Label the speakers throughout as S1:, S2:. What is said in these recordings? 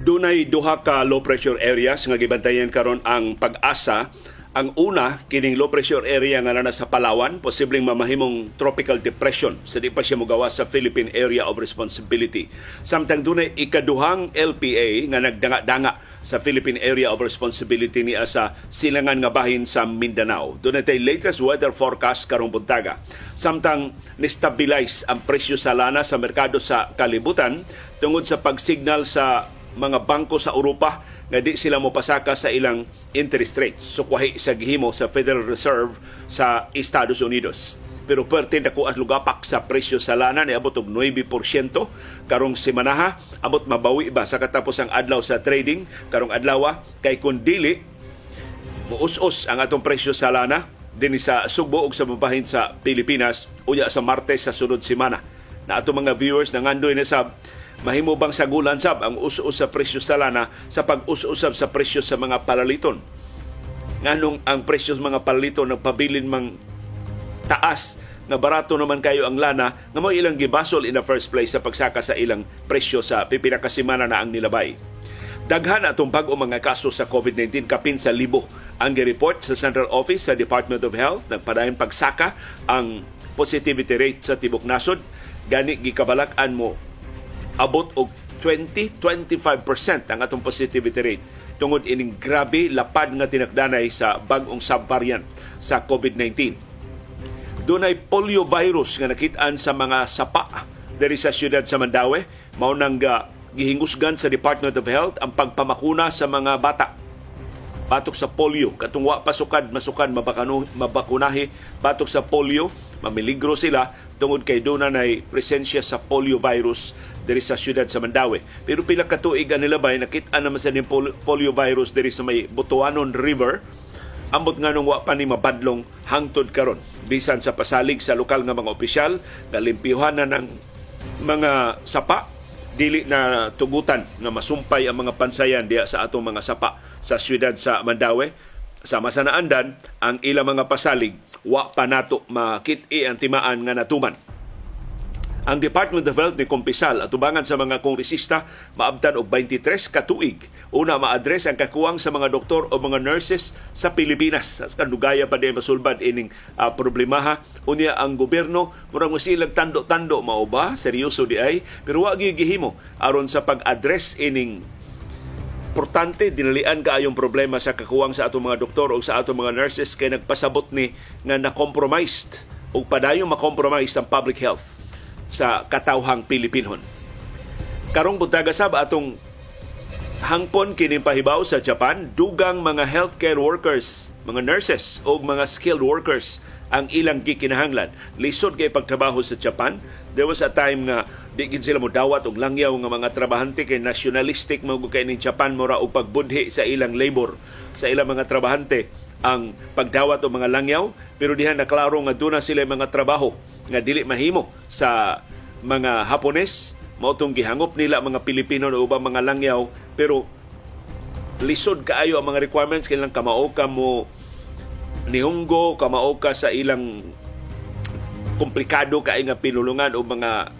S1: Dunay duha ka low pressure areas nga gibantayan karon ang pag-asa. Ang una, kining low pressure area nga na sa Palawan, posibleng mamahimong tropical depression sa di pa siya mogawa sa Philippine Area of Responsibility. Samtang dunay ikaduhang LPA nga nagdanga-danga sa Philippine Area of Responsibility niya sa silangan nga bahin sa Mindanao. Doon tay latest weather forecast karong buntaga. Samtang nestabilize ang presyo sa lana sa merkado sa kalibutan tungod sa pagsignal sa mga bangko sa Europa nga di sila mo pasaka sa ilang interest rates. Sukwahi sa gihimo sa Federal Reserve sa Estados Unidos. Pero pwerte na ko as lugapak sa presyo sa lana ni abot og 9% karong semanaha abot mabawi ba sa katapos ang adlaw sa trading karong adlaw kay kun dili muus-us ang atong presyo sa lana din sa Sugbo ug sa mabahin sa Pilipinas uya sa Martes sa sunod semana. Na ato mga viewers nangandoy na sa mahimo bang sagulan sab ang us-us sa presyo sa lana sa pag-us-usab sa presyo sa mga palaliton. Nganong ang presyo sa mga palaliton nagpabilin mang taas nga barato naman kayo ang lana nga mo ilang gibasol in the first place sa pagsaka sa ilang presyo sa pipinakasimana na ang nilabay. Daghan atong bag-o mga kaso sa COVID-19 kapin sa libo ang report sa Central Office sa Department of Health nagpadayon pagsaka ang positivity rate sa tibok nasod gani gikabalak-an mo abot og 20-25% ang atong positivity rate tungod ining grabe lapad nga tinakdanay sa bag-ong subvariant sa COVID-19. Dunay polio virus nga nakitaan sa mga sapa diri sa siyudad sa Mandawi mao nang uh, gihingusgan sa Department of Health ang pagpamakuna sa mga bata. Batok sa polio katungwa pasukad masukan mabakano mabakunahi. Batok sa polio mamiligro sila tungod kay na presensya sa polio virus diri sa siyudad sa Mandawi. Pero pila ka tuig ang nilabay nakita naman sa ning polio virus diri sa may Butuanon River. Ambot nga nung wa pa ni mabadlong hangtod karon. Bisan sa pasalig sa lokal nga mga opisyal galimpyuhan na ng mga sapa. Dili na tugutan nga masumpay ang mga pansayan diya sa atong mga sapa sa siyudad sa Mandawi. Sama sa naandan ang ilang mga pasalig wa pa nato makit-i ang timaan nga natuman ang Department of Health ni Kompisal at tubangan sa mga kongresista maabtan og 23 katuig una ma-address ang kakuwang sa mga doktor o mga nurses sa Pilipinas. Sa kanugaya pa din masulbad ining uh, problemaha. Unya ang gobyerno murang masilag tando-tando mao ba seryoso di ay pero wa gihimo aron sa pag-address ining importante dinalian kaayong problema sa kakuwang sa atong mga doktor o sa atong mga nurses kay nagpasabot ni nga na-compromised o padayong ma-compromise ang public health sa katawhang Pilipinon. Karong buntaga sab atong hangpon kini pahibaw sa Japan, dugang mga healthcare workers, mga nurses o mga skilled workers ang ilang gikinahanglan. Lisod kay pagtrabaho sa Japan. There was a time nga di sila mo dawat og langyaw nga mga trabahante kay nationalistic mo kay ning Japan mora og pagbudhi sa ilang labor sa ilang mga trabahante ang pagdawat og mga langyaw pero diha naklaro nga duna sila mga trabaho nga dili mahimo sa mga Hapones mao tong gihangop nila mga Pilipino o ubang mga langyaw pero lisod kaayo ang mga requirements kailang kamao ka mo nihunggo kamao ka sa ilang komplikado kay nga pinulungan o mga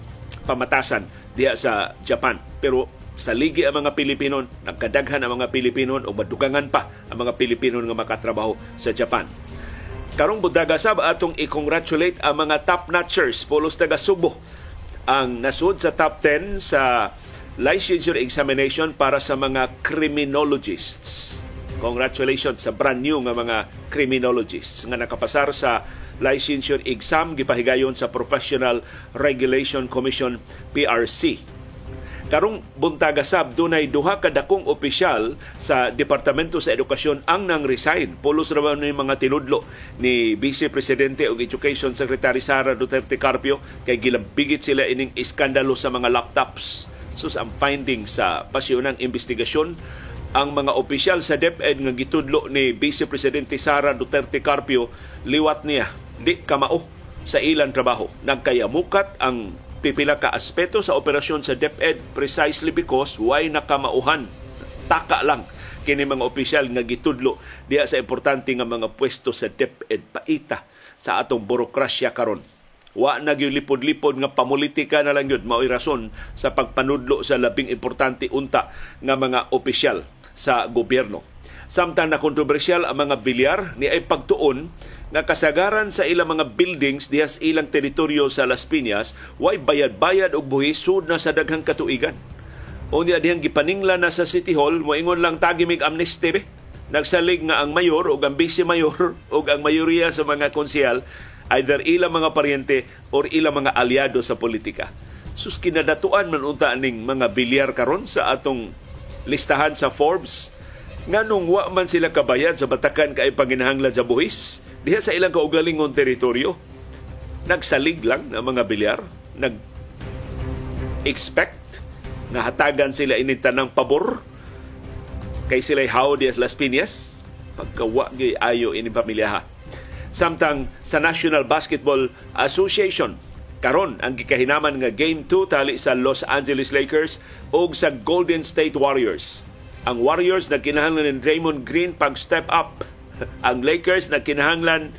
S1: pamatasan diha sa Japan pero sa ligi ang mga Pilipino, nagkadaghan ang mga Pilipino o madugangan pa ang mga Pilipino nga makatrabaho sa Japan. Karong budaga sab atong i-congratulate ang mga top notchers pulos taga Subo ang nasud sa top 10 sa licensure examination para sa mga criminologists. Congratulations sa brand new nga mga criminologists nga nakapasar sa licensure exam gipahigayon sa Professional Regulation Commission PRC Karong buntaga sab dunay duha ka dakong opisyal sa Departamento sa Edukasyon ang nang resign. Pulos ra ni mga tinudlo ni Vice Presidente og Education Secretary Sara Duterte Carpio kay gilambigit sila ining iskandalo sa mga laptops. Sus ang finding sa pasyonang investigasyon ang mga opisyal sa DepEd nga gitudlo ni Vice Presidente Sara Duterte Carpio liwat niya di kamao sa ilang trabaho. Nagkayamukat ang pipila ka aspeto sa operasyon sa DepEd precisely because why nakamauhan? Taka lang. Kini mga opisyal nga gitudlo diya sa importante nga mga pwesto sa DepEd. Paita sa atong burokrasya karon. Wa nagyulipod-lipod nga pamulitika na lang yun mao'y rason sa pagpanudlo sa labing importante unta nga mga opisyal sa gobyerno. Samtang na kontrobersyal ang mga bilyar ni ay pagtuon nga kasagaran sa ilang mga buildings dihas ilang teritoryo sa Las Piñas way bayad-bayad og buhis sud na sa daghang katuigan. O niya dihang gipaningla na sa City Hall moingon lang tagimig amnesty be. Nagsalig nga ang mayor o ang vice mayor o ang mayoriya sa mga konsyal either ilang mga paryente or ilang mga aliado sa politika. Sus kinadatuan man unta ning mga bilyar karon sa atong listahan sa Forbes nga nung wa man sila kabayad sa batakan kay panginahanglan sa buhis diha sa ilang kaugalingon teritoryo nagsalig lang ng mga bilyar nag expect na hatagan sila inita ng pabor kay sila how di Las Piñas pagkawa ayo ini pamilyaha Samtang sa National Basketball Association, karon ang gikahinaman nga Game 2 tali sa Los Angeles Lakers o sa Golden State Warriors. Ang Warriors na kinahanglan ni Draymond Green pag step up. Ang Lakers na kinahanglan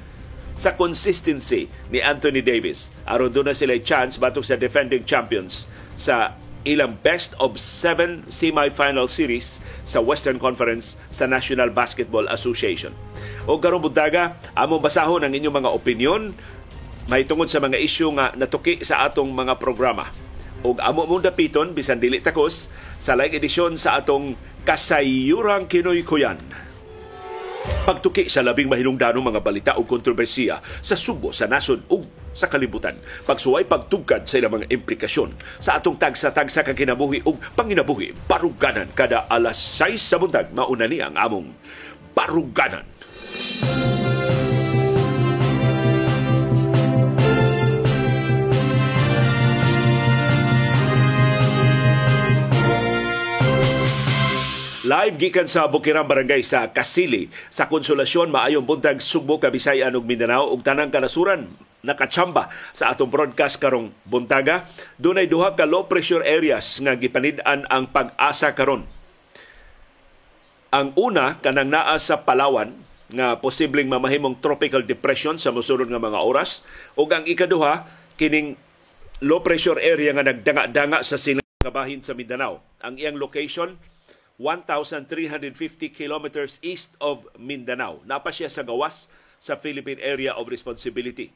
S1: sa consistency ni Anthony Davis. Aron doon na sila chance batok sa defending champions sa ilang best of seven semi-final series sa Western Conference sa National Basketball Association. O karong buntaga, amo basahon ang inyong mga opinion may tungod sa mga isyu nga natuki sa atong mga programa. O amo mong dapiton, bisan dili takos, sa laing edisyon sa atong Kasayurang Kinoy Kuyan. Pagtuki sa labing mahinungdanong mga balita o kontrobersiya sa Subo, sa Nasod ug sa kalibutan. Pagsuway pagtugkad sa ilang mga implikasyon sa atong tagsa-tagsa kang kinabuhi ug panginabuhi, baruganan kada alas 6 sa buntag mauna ni ang among baruganan. Live gikan sa Bukirang Barangay sa Kasili sa Konsolasyon maayong buntag Sugbo, Kabisayan ug Mindanao ug tanang kanasuran nakachamba sa atong broadcast karong buntaga. Dunay duha ka low pressure areas nga gipanid-an ang pag-asa karon. Ang una kanang naa sa Palawan nga posibleng mamahimong tropical depression sa mosunod nga mga oras ug ang ikaduha kining low pressure area nga nagdanga-danga sa silang kabahin sa Mindanao. Ang iyang location 1,350 kilometers east of Mindanao. Napa siya sa gawas sa Philippine Area of Responsibility.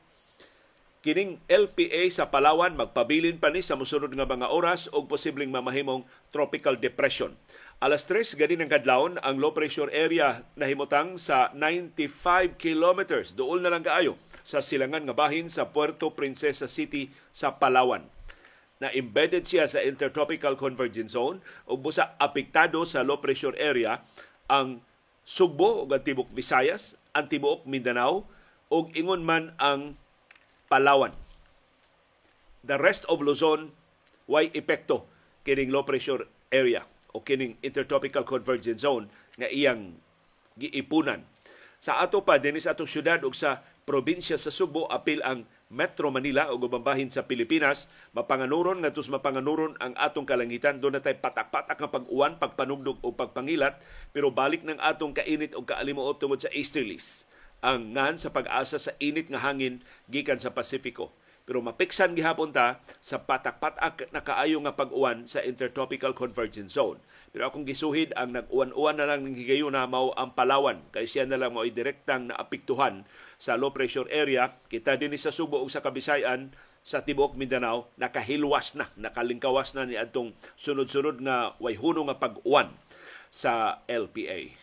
S1: Kining LPA sa Palawan magpabilin pa ni sa mosunod nga mga oras og posibleng mamahimong tropical depression. Alas 3 gani ng kadlawon ang low pressure area nahimutang sa 95 kilometers duol na lang kaayo sa silangan nga bahin sa Puerto Princesa City sa Palawan na embedded siya sa Intertropical Convergence Zone ug busa apektado sa low pressure area ang Sugbo ug ang tibok Visayas, ang tibuok Mindanao ug ingon man ang Palawan. The rest of Luzon way epekto kining low pressure area o kining Intertropical Convergence Zone nga iyang giipunan. Sa ato pa dinhi sa atong syudad ug sa probinsya sa Subo apil ang Metro Manila o gubambahin sa Pilipinas, mapanganuron nga tus mapanganuron ang atong kalangitan. Doon na tayo patak-patak ng pag-uwan, pagpanugdog o pagpangilat, pero balik ng atong kainit o kaalimuot tungod sa easterlies. Ang ngan sa pag-asa sa init nga hangin gikan sa Pasifiko. Pero mapiksan gihapon ta sa patak-patak na kaayo nga pag-uwan sa Intertropical Convergence Zone. Pero akong gisuhid ang nag-uwan-uwan na lang ng higayon na mao ang Palawan kay siya na lang mao direktang naapektuhan sa low pressure area. Kita din sa Subo ug sa Kabisayan sa tibuok Mindanao nakahilwas na, nakalingkawas na ni adtong sunod-sunod nga way huno nga pag-uwan sa LPA.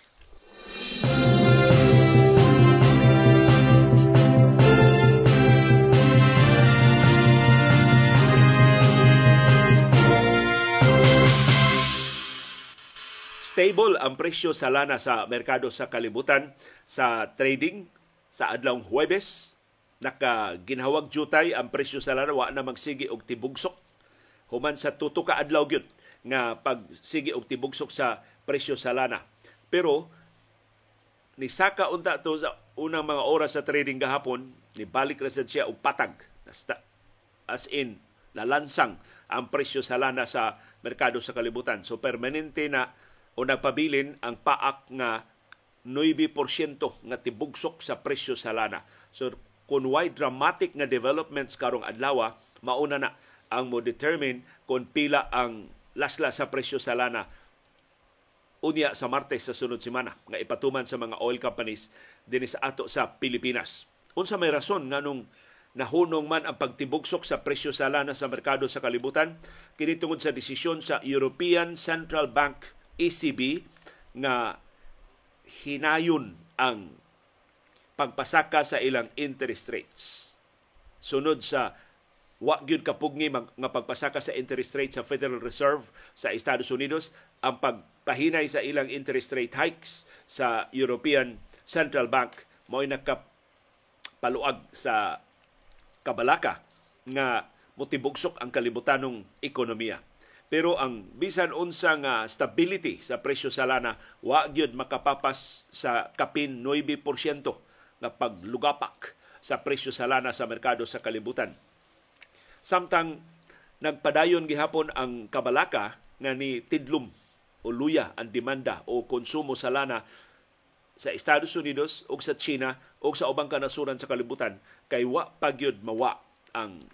S1: Stable ang presyo sa lana sa merkado sa kalibutan sa trading sa adlawng Huwebes. Naka ginhawag jutay ang presyo sa lana wa na magsigi og tibugsok. Human sa tuto ka adlaw gyud nga pagsigi og tibugsok sa presyo sa lana. Pero ni saka unta to sa unang mga oras sa trading gahapon ni balik ra siya og patag. As in lalansang ang presyo sa lana sa merkado sa kalibutan. So permanente na o nagpabilin ang paak nga 9% nga tibugsok sa presyo sa lana. So kung why dramatic nga developments karong adlaw mauna na ang mo determine kung pila ang lasla sa presyo sa lana unya sa Martes sa sunod semana nga ipatuman sa mga oil companies dinhi sa ato sa Pilipinas. Unsa may rason nganong nahunong man ang pagtibugsok sa presyo sa lana sa merkado sa kalibutan kini tungod sa desisyon sa European Central Bank ECB nga hinayon ang pagpasaka sa ilang interest rates. Sunod sa wa gyud kapugni nga pagpasaka sa interest rate sa Federal Reserve sa Estados Unidos ang pagpahinay sa ilang interest rate hikes sa European Central Bank mo'y nakapaluag sa kabalaka nga motibugsok ang kalibutanong ekonomiya. Pero ang bisan unsa nga stability sa presyo sa lana wa gyud makapapas sa kapin 9% nga paglugapak sa presyo sa lana sa merkado sa kalibutan. Samtang nagpadayon gihapon ang kabalaka nga ni tidlum o luya ang demanda o konsumo sa lana sa Estados Unidos o sa China o sa ubang kanasuran sa kalibutan kay wa pagyud mawa ang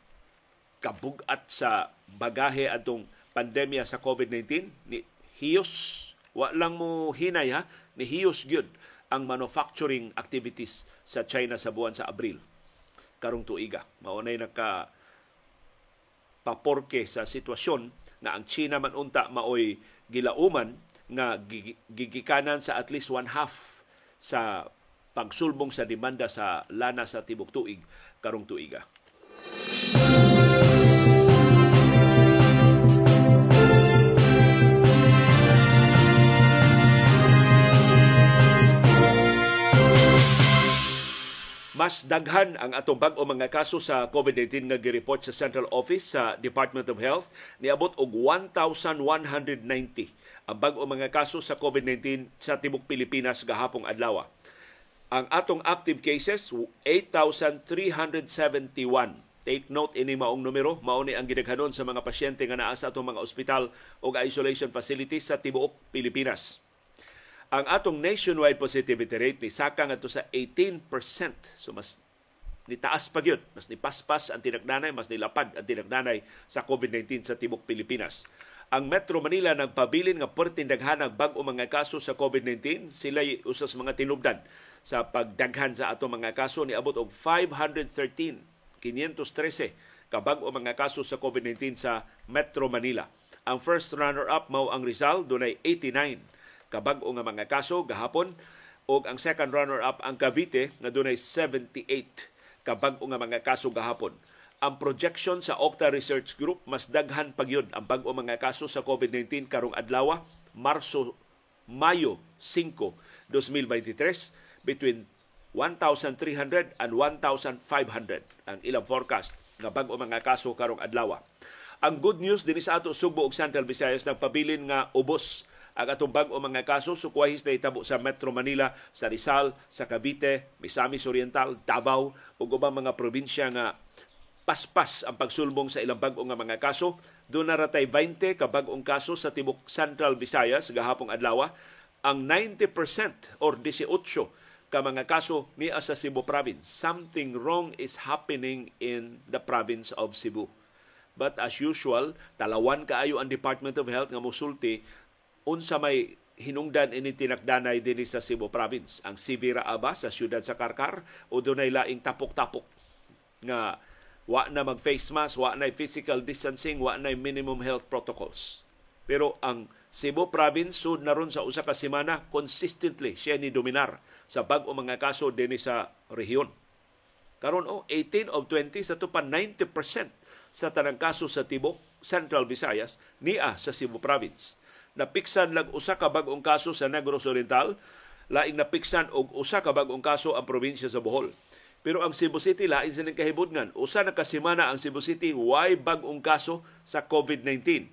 S1: kabugat sa bagahe atong pandemya sa COVID-19 ni hiyos wa lang mo hinay ha ni hiyos gyud ang manufacturing activities sa China sa buwan sa Abril karong tuiga mao nay naka paporke sa sitwasyon na ang China man unta maoy gilauman nga gigikanan sa at least one half sa pagsulbong sa demanda sa lana sa tibok tuig karong tuiga. Mas daghan ang atong bag-o mga kaso sa COVID-19 nga gireport sa Central Office sa Department of Health niabot og 1,190 ang bag-o mga kaso sa COVID-19 sa tibok Pilipinas gahapong adlaw. Ang atong active cases 8,371. Take note ini maong numero, mao ni ang gidaghanon sa mga pasyente nga naa sa atong mga ospital o isolation facilities sa tibuok Pilipinas. Ang atong nationwide positivity rate ni saka ngadto sa 18%. So mas nitaas pa gyud, mas nipaspas ang tinagdanay, mas nilapad ang tinagdanay sa COVID-19 sa tibok Pilipinas. Ang Metro Manila nagpabilin nga perting daghan ang bag-o mga kaso sa COVID-19. Sila usas mga tinubdan sa pagdaghan sa ato mga kaso ni abot og 513 513 kabag o mga kaso sa COVID-19 sa Metro Manila. Ang first runner-up mao ang Rizal dunay 89 kabag-o nga mga kaso gahapon ug ang second runner-up ang Cavite nga dunay 78 kabag-o nga mga kaso gahapon. Ang projection sa Octa Research Group mas daghan pagyud ang bag-o mga kaso sa COVID-19 karong adlaw Marso Mayo 5, 2023 between 1,300 and 1,500 ang ilang forecast nga bag-o mga kaso karong adlaw. Ang good news dinhi sa ato Sugbo ug Central Visayas nagpabilin nga ubos ang atong bag-o mga kaso sukwahis na itabo sa Metro Manila, sa Rizal, sa Cavite, Misamis Oriental, Davao ug ubang mga probinsya nga paspas ang pagsulbong sa ilang bag-o nga mga kaso. Doon naratay 20 ka bag-ong kaso sa tibok Central Visayas gahapong adlaw. Ang 90% or 18 ka mga kaso ni sa Cebu province. Something wrong is happening in the province of Cebu. But as usual, talawan kaayo ang Department of Health nga musulti unsa may hinungdan ini tinakdanay dinhi sa Cebu Province ang Sivira Aba sa siyudad sa Karkar o dunay laing tapok-tapok nga wa na mag face mask, wa na physical distancing, wa na minimum health protocols. Pero ang Cebu Province sud na ron sa usa ka semana consistently siya ni dominar sa bag-o mga kaso dinhi sa rehiyon. Karon oh 18 of 20 sa tupan 90% sa tanang kaso sa tibok Central Visayas niya sa Cebu Province napiksan lag usa ka bag-ong kaso sa Negros Oriental, laing napiksan og usa ka bag-ong kaso ang probinsya sa Bohol. Pero ang Cebu City lain sa kahibudngan. Usa na kasimana ang Cebu City why bag-ong kaso sa COVID-19.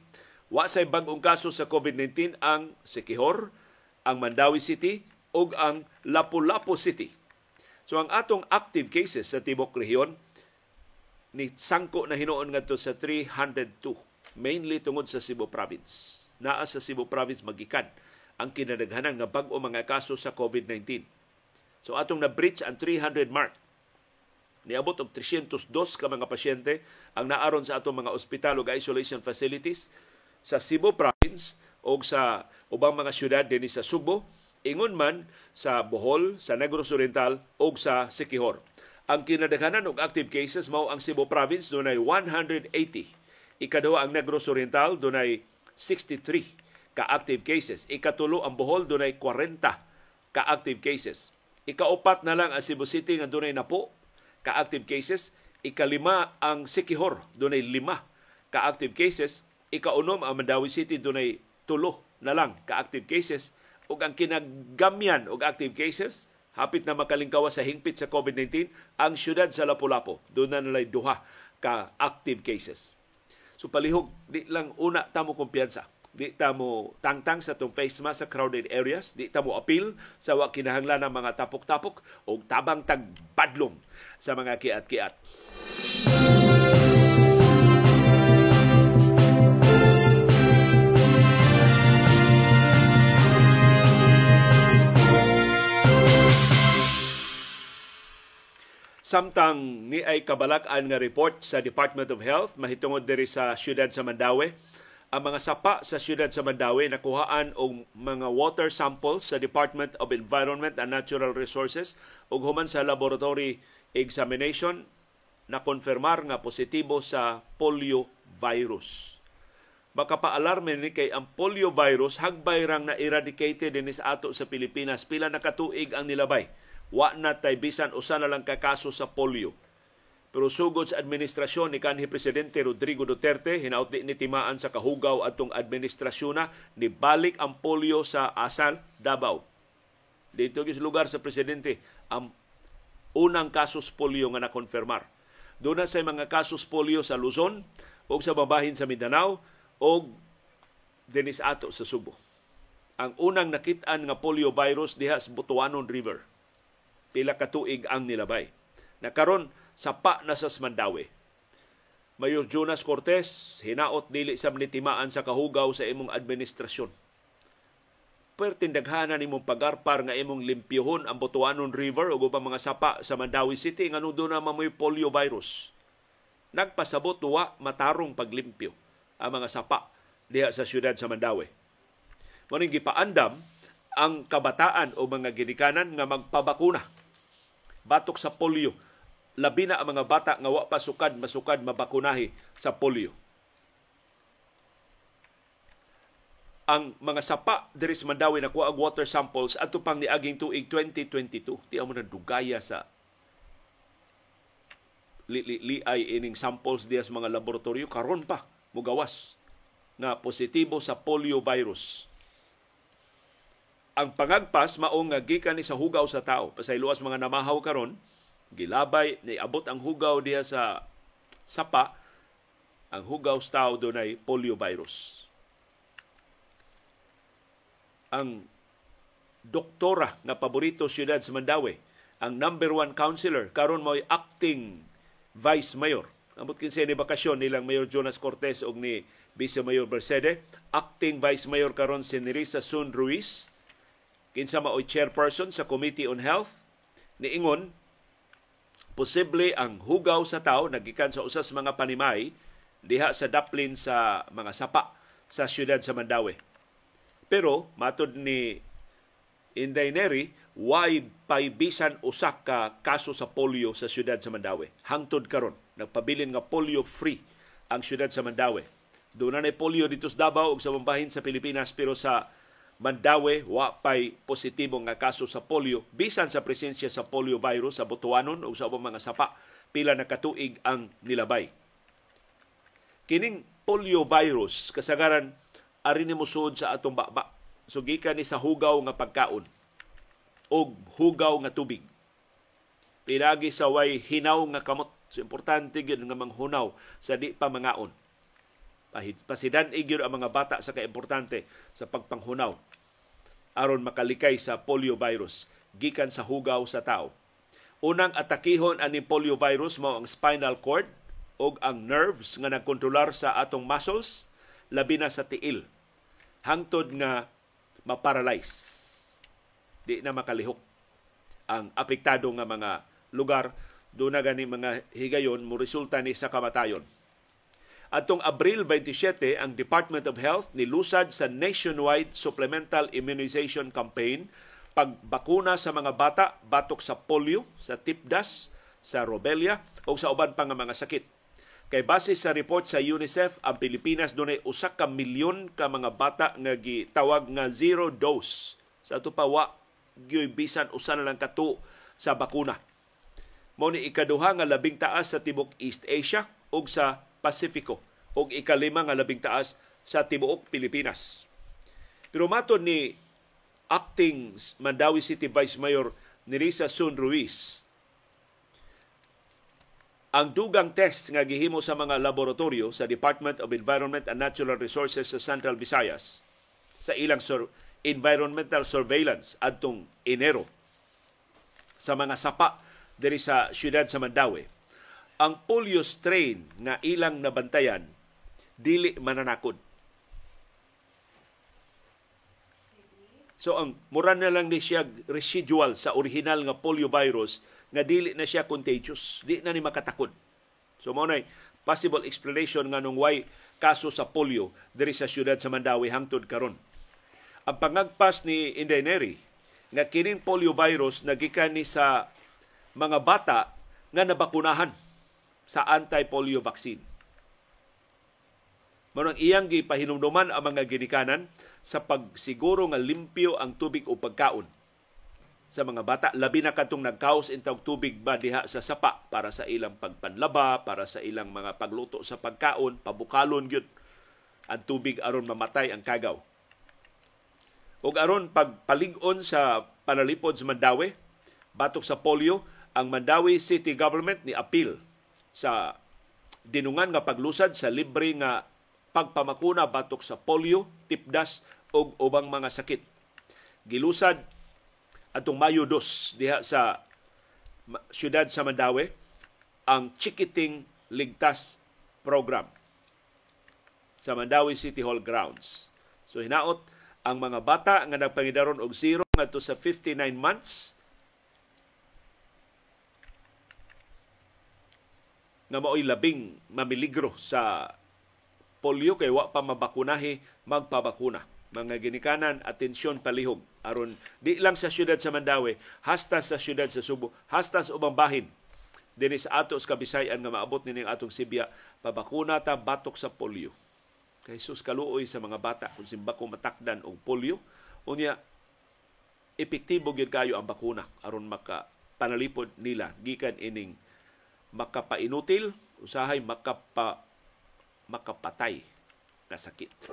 S1: Wa say bag-ong kaso sa COVID-19 ang Sikihor, ang Mandawi City ug ang Lapu-Lapu City. So ang atong active cases sa tibok rehiyon ni sangko na hinuon ngadto sa 302 mainly tungod sa Cebu province naa sa Cebu Province magikan ang kinadaghanan nga bag-o mga kaso sa COVID-19. So atong na-breach ang 300 mark Niabot og 302 ka mga pasyente ang naaron sa atong mga ospital ug isolation facilities sa Cebu province o sa ubang mga syudad dinhi sa Subo, ingon man sa Bohol, sa Negros Oriental o sa Siquijor. Ang kinadaghanan og active cases mao ang Cebu province dunay 180. Ikaduha ang Negros Oriental dunay 63 ka active cases. Ikatulo ang Bohol dunay 40 ka active cases. Ikaupat na lang ang Cebu City nga dunay napo ka active cases. Ikalima ang Siquijor dunay lima ka active cases. Ikaunom ang Mandawi City dunay tulo na lang ka active cases ug ang kinagamyan og active cases hapit na makalingkawa sa hingpit sa COVID-19 ang syudad sa Lapu-Lapu. Doon na nalay duha ka active cases. So palihog, di lang una tamo kumpiyansa. Di tamo tangtang sa tong face mask sa crowded areas. Di tamo appeal sa wa kinahanglan ng mga tapok-tapok o tabang tagbadlong sa mga kiat-kiat. Samtang ni ay kabalak-an nga report sa Department of Health mahitungod diri sa siyudad sa Mandawi, ang mga sapa sa siyudad sa Mandawi nakuhaan og mga water samples sa Department of Environment and Natural Resources ug human sa laboratory examination na konfirmar nga positibo sa polio virus. Makapaalarme ni kay ang polio virus hagbay rang na eradicated din sa ato sa Pilipinas. Pila nakatuig ang nilabay wa na tay bisan usa na lang ka kaso sa polio. Pero sugod sa administrasyon ni kanhi presidente Rodrigo Duterte hinaut di ni timaan sa kahugaw atong administrasyon na ni balik ang polio sa Asal, Davao. Dito gis lugar sa presidente ang unang kasos polio nga nakonfirmar. Doon na sa mga kasos polio sa Luzon o sa babahin sa Mindanao o dinis ato sa Subo. Ang unang nakitaan nga polio virus diha sa Butuanon River pila ka tuig ang nilabay. Nakaron sa pa na sa Mandawi. Mayor Jonas Cortez, hinaot dili sa nitimaan sa kahugaw sa imong administrasyon. Pertindaghanan imong pagarpar nga imong limpyuhon ang Butuanon River o upang mga sapa sa Mandawi City nga doon na mamoy polio virus. Nagpasabot wa matarong paglimpyo ang mga sapa diha sa siyudad sa Mandawi. Maning gipaandam ang kabataan o mga ginikanan nga magpabakuna batok sa polio. Labi na ang mga bata nga wa pa sukad masukad mabakunahi sa polio. Ang mga sapa diri sa Mandawi na kuha water samples ato pang niaging tuig 2022. Di mo na dugaya sa li, li, li ay ining samples diya sa mga laboratorio karon pa mugawas na positibo sa polio virus ang pangagpas maong nga gikan ni sa hugaw sa tao. Pasayloas mga namahaw karon gilabay ni abot ang hugaw diha sa sapa ang hugaw sa tao dunay polio virus ang doktora nga paborito siyudad sa Mandawi ang number one counselor karon mo'y acting vice mayor. Amot kinsa ni bakasyon nilang Mayor Jonas Cortez og ni Vice Mayor Mercede, acting Vice Mayor karon si Nerissa Sun Ruiz, kinsa mao'y chairperson sa Committee on Health niingon posible ang hugaw sa tao nagikan sa usas mga panimay diha sa daplin sa mga sapa sa siyudad sa Mandawi. Pero matod ni Inday Neri, why pay bisan usak ka kaso sa polio sa siyudad sa Mandawi. Hangtod karon nagpabilin nga polio free ang siyudad sa Mandawi. Doon na polio dito sa Davao ug sa mambahin sa Pilipinas pero sa Mandawi wa pay positibo nga kaso sa polio bisan sa presensya sa polio virus sa Butuanon o sa ubang mga sapa pila na katuig ang nilabay. Kining polio virus kasagaran ari ni sa atong baba. So ni sa hugaw nga pagkaon o hugaw nga tubig. Pinagi sa way hinaw nga kamot. So importante gyud nga manghunaw sa di pa mangaon pasidan igyo ang mga bata sa kaimportante sa pagpanghunaw aron makalikay sa polio virus gikan sa hugaw sa tao. Unang atakihon ani polio virus mao ang spinal cord o ang nerves nga nagkontrolar sa atong muscles labi na sa tiil hangtod nga maparalyze di na makalihok ang apektado nga mga lugar doon na gani mga higayon mo resulta ni sa kamatayon. Atong Abril 27, ang Department of Health nilusad sa nationwide supplemental immunization campaign pagbakuna sa mga bata batok sa polio, sa tipdas, sa rubella o sa uban pa nga mga sakit. Kay base sa report sa UNICEF, ang Pilipinas dunay usa ka milyon ka mga bata nga gitawag nga zero dose. Sa ato pa wa gyoy bisan usa na lang kato sa bakuna. Mao ni ikaduha nga labing taas sa tibok East Asia ug sa Pasifiko ug ikalima nga labing taas sa tibuok Pilipinas. Pero matod ni acting Mandawi City Vice Mayor Nerissa Sun Ruiz, ang dugang test nga gihimo sa mga laboratorio sa Department of Environment and Natural Resources sa Central Visayas sa ilang sur- environmental surveillance adtong Enero sa mga sapa diri sa siyudad sa Mandawi. Ang polio strain nga ilang nabantayan dili mananakod. So ang mura na lang ni siya residual sa original nga polio virus nga dili na siya contagious, di na ni makatakod. So mao nay possible explanation nga nung why kaso sa polio diri sa siyudad sa Mandawi hangtod karon. Ang pangagpas ni Inday Neri nga kining polio virus nagikan ni sa mga bata nga nabakunahan sa anti-polio vaccine. Manang iyang gipahinumduman ang mga ginikanan sa pagsiguro nga limpyo ang tubig o pagkaon. Sa mga bata labi na kadtong nagkaos intawg tubig ba diha sa sapa para sa ilang pagpanlaba para sa ilang mga pagluto sa pagkaon pabukalon gyud. Ang tubig aron mamatay ang kagaw. Ug aron pagpalig-on sa panalipod sa Mandawi batok sa polio ang Mandawi City Government ni appeal sa dinungan nga paglusad sa libre nga pagpamakuna batok sa polio, tipdas ug ubang mga sakit. Gilusad atong Mayo 2 diha sa siyudad sa Mandawi ang Chikiting Ligtas Program sa Mandawi City Hall grounds. So hinaot ang mga bata nga nagpangidaron og 0 ngadto sa 59 months nga mao'y labing mamiligro sa polio kay wa pa mabakunahi magpabakuna. Mga ginikanan, atensyon palihog aron di lang sa syudad sa Mandawi, hasta sa syudad sa Subo, hasta sa ubang bahin. Dinhi sa ato sa Kabisayan nga maabot nining atong Sibya pabakuna ta batok sa polio. Kay sus kaluoy sa mga bata kung simba ko matakdan og polio unya epektibo gyud kayo ang bakuna aron maka panalipod nila gikan ining makapainutil usahay makapa makapatay nga sakit.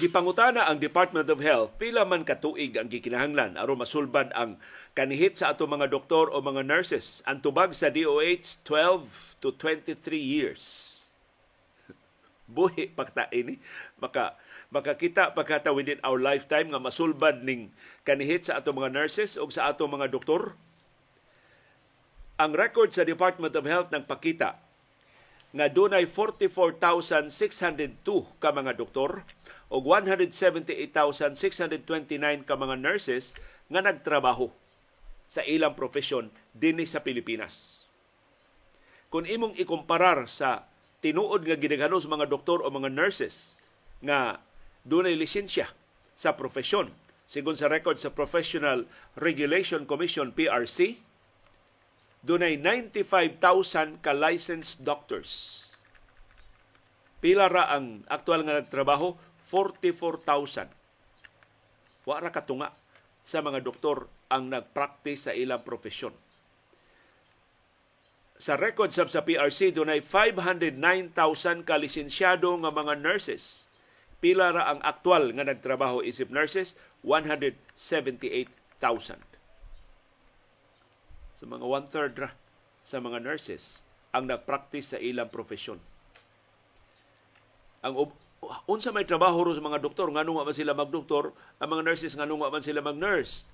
S1: Gipangutana ang Department of Health pila man katuig ang gikinahanglan aron masulbad ang kanihit sa ato mga doktor o mga nurses. Ang tubag sa DOH 12 to 23 years. Buhi pakta ini maka makakita pagkata within our lifetime nga masulbad ning kanihit sa ato mga nurses o sa ato mga doktor. Ang record sa Department of Health nang pakita nga dunay 44,602 ka mga doktor o 178,629 ka mga nurses nga nagtrabaho sa ilang profesyon dinhi sa Pilipinas. Kung imong ikumparar sa tinuod nga gidaghanos mga doktor o mga nurses nga dunay lisensya sa profesyon sigon sa record sa Professional Regulation Commission PRC dunay 95,000 ka licensed doctors. Pila ra ang aktual nga nagtrabaho 44,000. Wa ra katunga sa mga doktor ang nagpractice sa ilang profesyon. Sa record sab sa PRC dunay 509,000 ka lisensyado nga mga nurses. Pila ra ang aktual nga nagtrabaho isip nurses 178,000. Sa mga one-third ra sa mga nurses ang nagpractice sa ilang profesyon. Ang unsa may trabaho ro sa mga doktor nganong man sila magdoktor ang mga nurses nganong man sila mag-nurse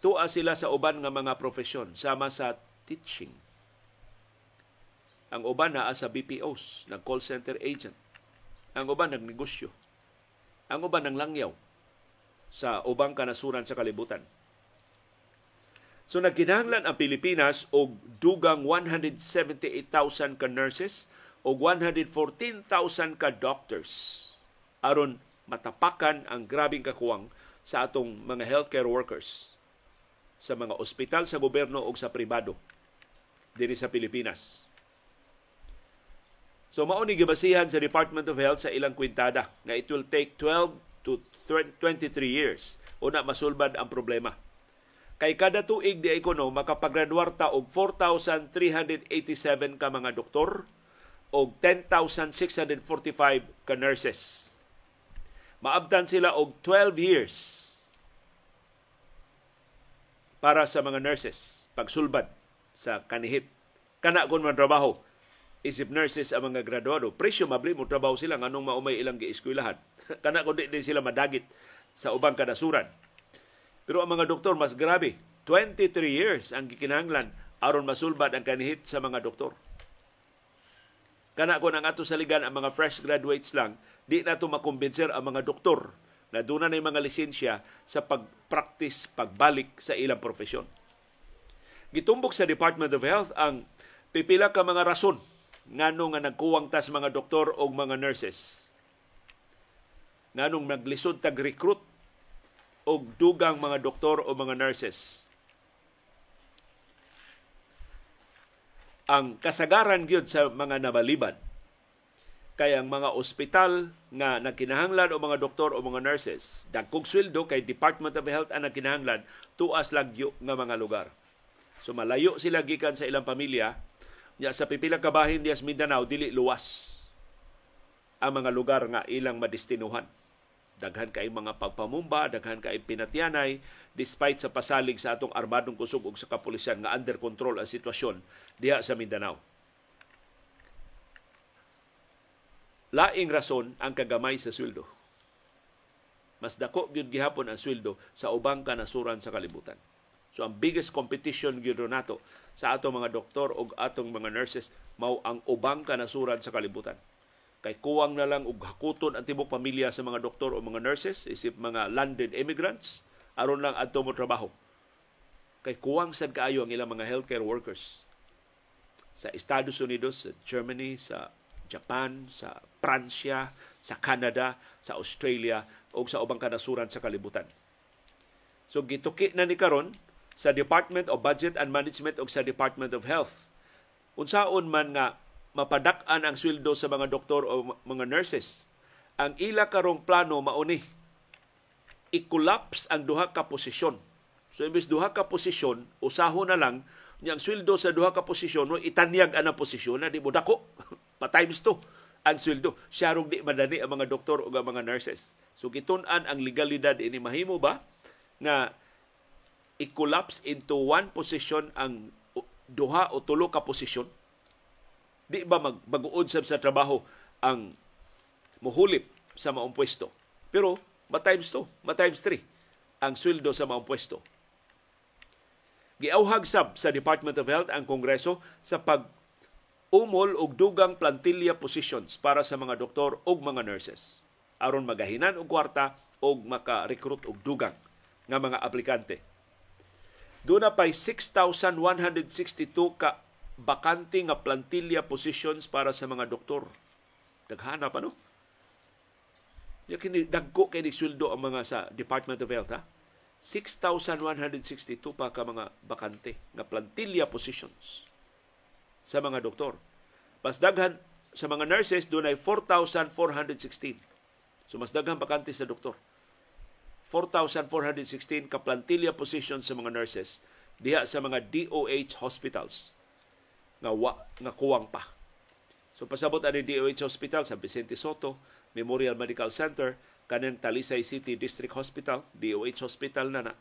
S1: tuwa sila sa uban nga mga profesyon sama sa teaching Ang uban naa sa BPOs, nag call center agent. Ang uban nagnegosyo. Ang uban nang langyaw sa ubang kanasuran sa kalibutan. So nagkinahanglan ang Pilipinas og dugang 178,000 ka nurses o 114,000 ka doctors aron matapakan ang grabing kakuwang sa atong mga healthcare workers sa mga ospital sa gobyerno o sa pribado diri sa Pilipinas. So mao ni gibasihan sa Department of Health sa ilang kwintada nga it will take 12 to 23 years una masulbad ang problema. Kay kada tuig di ikono makapagraduar ta og 4,387 ka mga doktor og 10,645 ka nurses. Maabtan sila og 12 years para sa mga nurses pagsulbad sa kanihit. Kana kon man trabaho isip nurses ang mga graduado, presyo mabli mo trabaho sila nganong maumay ilang gieskwelahan. Kana kun di, di sila madagit sa ubang kanasuran. Pero ang mga doktor mas grabe. 23 years ang gikinahanglan aron masulbad ang kanihit sa mga doktor. Kana ko nang ato saligan ang mga fresh graduates lang, di na to makumbinser ang mga doktor na doon na mga lisensya sa pag-practice, pagbalik sa ilang profesyon. Gitumbok sa Department of Health ang pipila ka mga rason ngano nga nagkuwang tas mga doktor o mga nurses. Nganong naglisod tag recruit og dugang mga doktor o mga nurses. Ang kasagaran gyud sa mga nabalibad kay ang mga ospital nga nagkinahanglan o mga doktor o mga nurses dagkog sweldo kay Department of Health ang nagkinahanglan tuas lagyo nga mga lugar. So malayo sila gikan sa ilang pamilya nya sa pipila ka bahin dias Mindanao dili luwas ang mga lugar nga ilang madestinuhan. Daghan kay mga pagpamumba, daghan kay pinatyanay despite sa pasalig sa atong armadong kusog ug sa kapulisan nga under control ang sitwasyon diha sa Mindanao. laing rason ang kagamay sa sweldo. Mas dako gyud gihapon ang sweldo sa ubang kanasuran sa kalibutan. So ang biggest competition gyud nato sa atong mga doktor o atong mga nurses mao ang ubang kanasuran sa kalibutan. Kay kuwang na lang og hakuton ang tibok pamilya sa mga doktor o mga nurses isip mga landed immigrants aron lang adto mo trabaho. Kay kuwang sad kaayo ang ilang mga healthcare workers sa Estados Unidos, sa Germany, sa Japan, sa Pransya, sa Canada, sa Australia o sa ubang kanasuran sa kalibutan. So gituki na ni karon sa Department of Budget and Management o sa Department of Health. Unsaon man nga mapadak-an ang sweldo sa mga doktor o mga nurses. Ang ila karong plano mauni i-collapse ang duha ka posisyon. So imbes duha ka posisyon, usaho na lang niyang sweldo sa duha ka posisyon mo itanyag ana posisyon na di mo dako pa times 2 ang sweldo. Siya di madani ang mga doktor o mga nurses. So gitun-an ang legalidad ini mahimo ba nga i-collapse into one position ang duha o tulo ka posisyon? Di ba mag mag-uod sa trabaho ang muhulip sa maong pwesto? Pero ma times 2, ma times 3 ang sweldo sa maong pwesto. Giauhag sab sa Department of Health ang Kongreso sa pag umol og dugang plantilla positions para sa mga doktor ug mga nurses aron magahinan og kwarta og maka-recruit og dugang nga mga aplikante. Doon pa'y 6,162 ka bakante nga plantilla positions para sa mga doktor. Daghana pa no? Ya dagko kay sweldo ang mga sa Department of Health ha. 6,162 pa ka mga bakante nga plantilla positions sa mga doktor. Mas daghan sa mga nurses doon ay 4,416. So mas daghan bakante sa doktor. 4,416 ka plantilla positions sa mga nurses diha sa mga DOH hospitals nga wa, nga kuwang pa. So pasabot ani DOH Hospital sa Vicente Soto Memorial Medical Center kanang Talisay City District Hospital, DOH Hospital na na.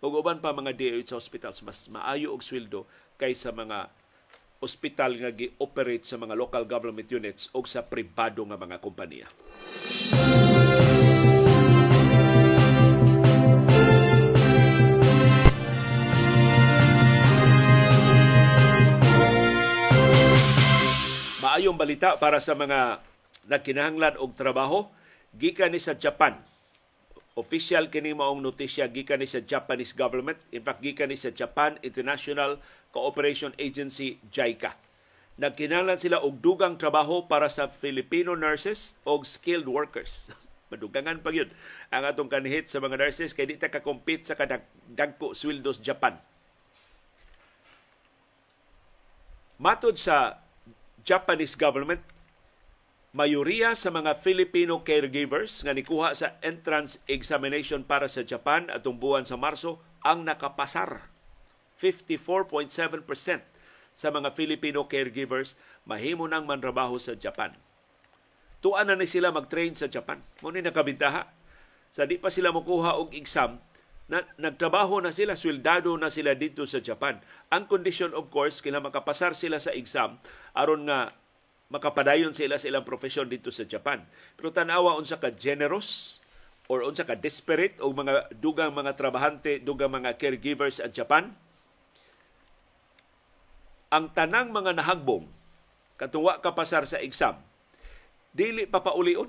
S1: Ug uban pa mga DOH hospitals mas maayo og sweldo kaysa mga ospital nga gi-operate sa mga local government units o sa pribado nga mga kompanya. Ikaduhang balita para sa mga nagkinahanglan og trabaho gikan ni sa Japan. Official kini maong notisya gikan ni sa Japanese government. In fact, gikan ni sa Japan International Cooperation Agency JICA. Nagkinahanglan sila og dugang trabaho para sa Filipino nurses og skilled workers. Madugangan pa yun ang atong kanihit sa mga nurses kay di ta ka-compete sa kadagko sweldos Japan. Matod sa Japanese government, mayoriya sa mga Filipino caregivers nga nikuha sa entrance examination para sa Japan atong buwan sa Marso ang nakapasar. 54.7% sa mga Filipino caregivers mahimo nang manrabaho sa Japan. Tuan na ni sila mag-train sa Japan. Mo ni nakabintaha. Sa di pa sila mokuha og exam, na, nagtrabaho na sila, sweldado na sila dito sa Japan. Ang condition of course, kila makapasar sila sa exam aron nga makapadayon sila sa ilang profesyon dito sa Japan. Pero tanawa unsa ka generous or unsa ka desperate o mga dugang mga trabahante, dugang mga caregivers sa Japan, ang tanang mga nahagbong katuwa ka pasar sa exam, dili pa paulion.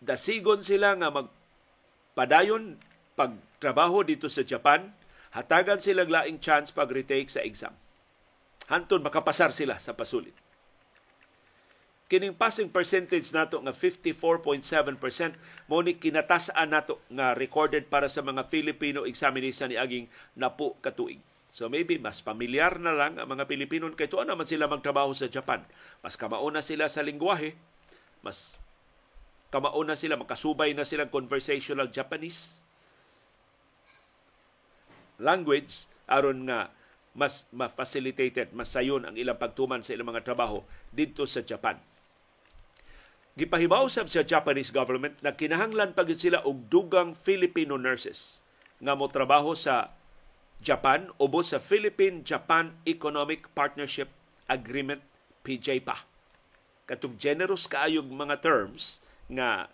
S1: Dasigon sila nga magpadayon pagtrabaho dito sa Japan, hatagan silang laing chance pag retake sa exam. Hanton makapasar sila sa pasulit. Kining passing percentage nato nga 54.7% mo ni kinatasaan nato nga recorded para sa mga Filipino examination ni aging napo katuig. So maybe mas pamilyar na lang ang mga Pilipino kay tuwa naman sila magtrabaho sa Japan. Mas kamauna sila sa lingwahe, mas kamauna sila, makasubay na silang conversational Japanese language aron nga mas ma-facilitated, mas sayon ang ilang pagtuman sa ilang mga trabaho dito sa Japan. Gipahibaw sab sa Japanese government na kinahanglan pagid sila og dugang Filipino nurses nga mo trabaho sa Japan ubos sa Philippine-Japan Economic Partnership Agreement PJPA. Katong generous kaayog mga terms nga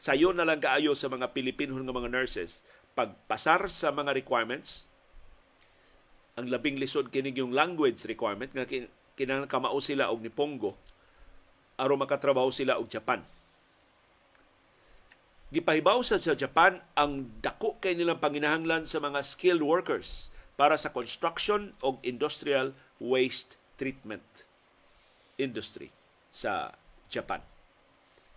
S1: sayo na lang kaayo sa mga Pilipino nga mga nurses pagpasar sa mga requirements ang labing lisod kinig yung language requirement nga kinahanglan kamao sila og ni Pongo aron makatrabaho sila og Japan. Gipahibaw sa Japan ang dako kay nilang panginahanglan sa mga skilled workers para sa construction og industrial waste treatment industry sa Japan.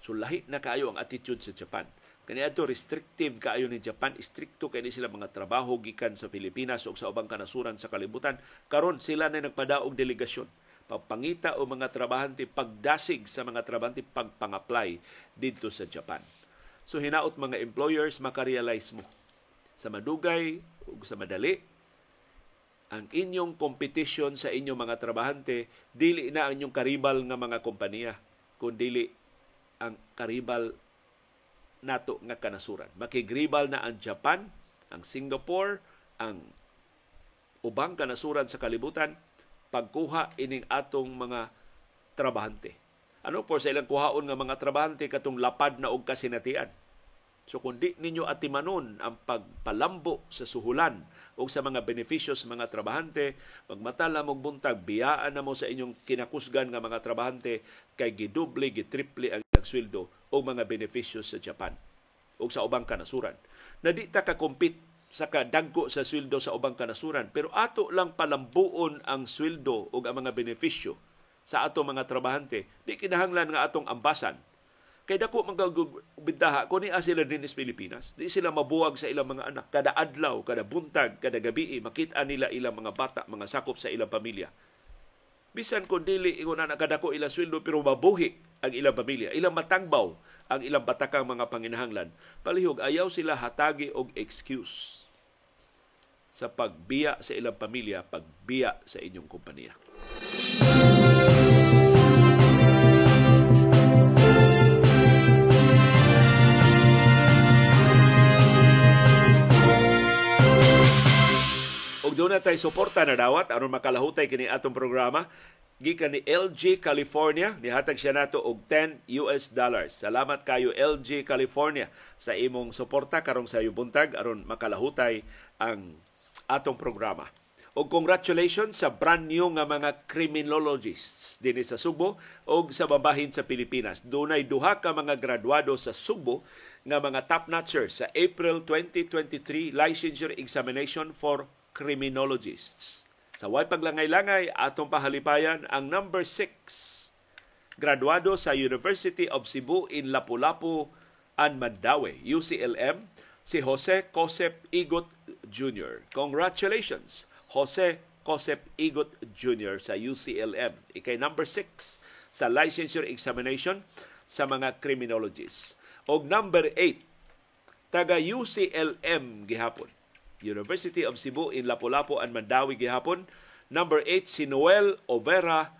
S1: So lahi na kaayo ang attitude sa Japan Kaniadto restrictive kaayo ni Japan, istrikto kay sila mga trabaho gikan sa Pilipinas ug sa ubang kanasuran sa kalibutan. Karon sila na nagpadaog delegasyon pagpangita o mga trabahante pagdasig sa mga trabahante pagpang-apply dito sa Japan. So hinaot mga employers makarealize mo sa madugay ug sa madali ang inyong competition sa inyong mga trabahante dili na ang inyong karibal nga mga kompanya kundi ang karibal nato nga kanasuran. Makigribal na ang Japan, ang Singapore, ang ubang kanasuran sa kalibutan pagkuha ining atong mga trabahante. Ano po sa ilang kuhaon nga mga trabahante katong lapad na og kasinatian. So kung di ninyo atimanon ang pagpalambo sa suhulan o sa mga benepisyo sa mga trabahante, magmatala mong buntag, biyaan na mo sa inyong kinakusgan nga mga trabahante kay giduble, gitriple ang sweldo o mga benepisyo sa Japan o sa ubang kanasuran. Na di ta ka-compete sa kadagko sa sweldo sa ubang kanasuran pero ato lang palambuon ang sweldo o ang mga benepisyo sa ato mga trabahante. Di kinahanglan nga atong ambasan. Kay dako bidaha kung ni sila din is Pilipinas di sila mabuwag sa ilang mga anak. Kada adlaw kada buntag kada gabi makita nila ilang mga bata mga sakop sa ilang pamilya bisan kung dili ingon na kadako ilang sweldo pero mabuhi ang ilang pamilya. Ilang matangbaw ang ilang batakang mga panginahanglan. Palihog ayaw sila hatagi og excuse sa pagbiya sa ilang pamilya pagbiya sa inyong kompanya Og doon na tayo suporta na dawat aron makalahutay kini atong programa gikan ni LG California nihatag siya nato og 10 US dollars. Salamat kayo LG California sa imong suporta karong sa buntag aron makalahutay ang atong programa. O congratulations sa brand new nga mga criminologists din sa Subo o sa babahin sa Pilipinas. Dunay duha ka mga graduado sa Subo nga mga top-notchers sa April 2023 licensure examination for criminologists. Sa way paglangay-langay, atong pahalipayan ang number 6 graduado sa University of Cebu in Lapu-Lapu and Mandawi, UCLM, si Jose Cosep Igot Jr. Congratulations! Jose Cosep Igot Jr. sa UCLM. Ikay number 6 sa licensure examination sa mga criminologists. O number 8, taga UCLM gihapon. University of Cebu in Lapu-Lapu and Mandawi gihapon. Number 8, si Noel Overa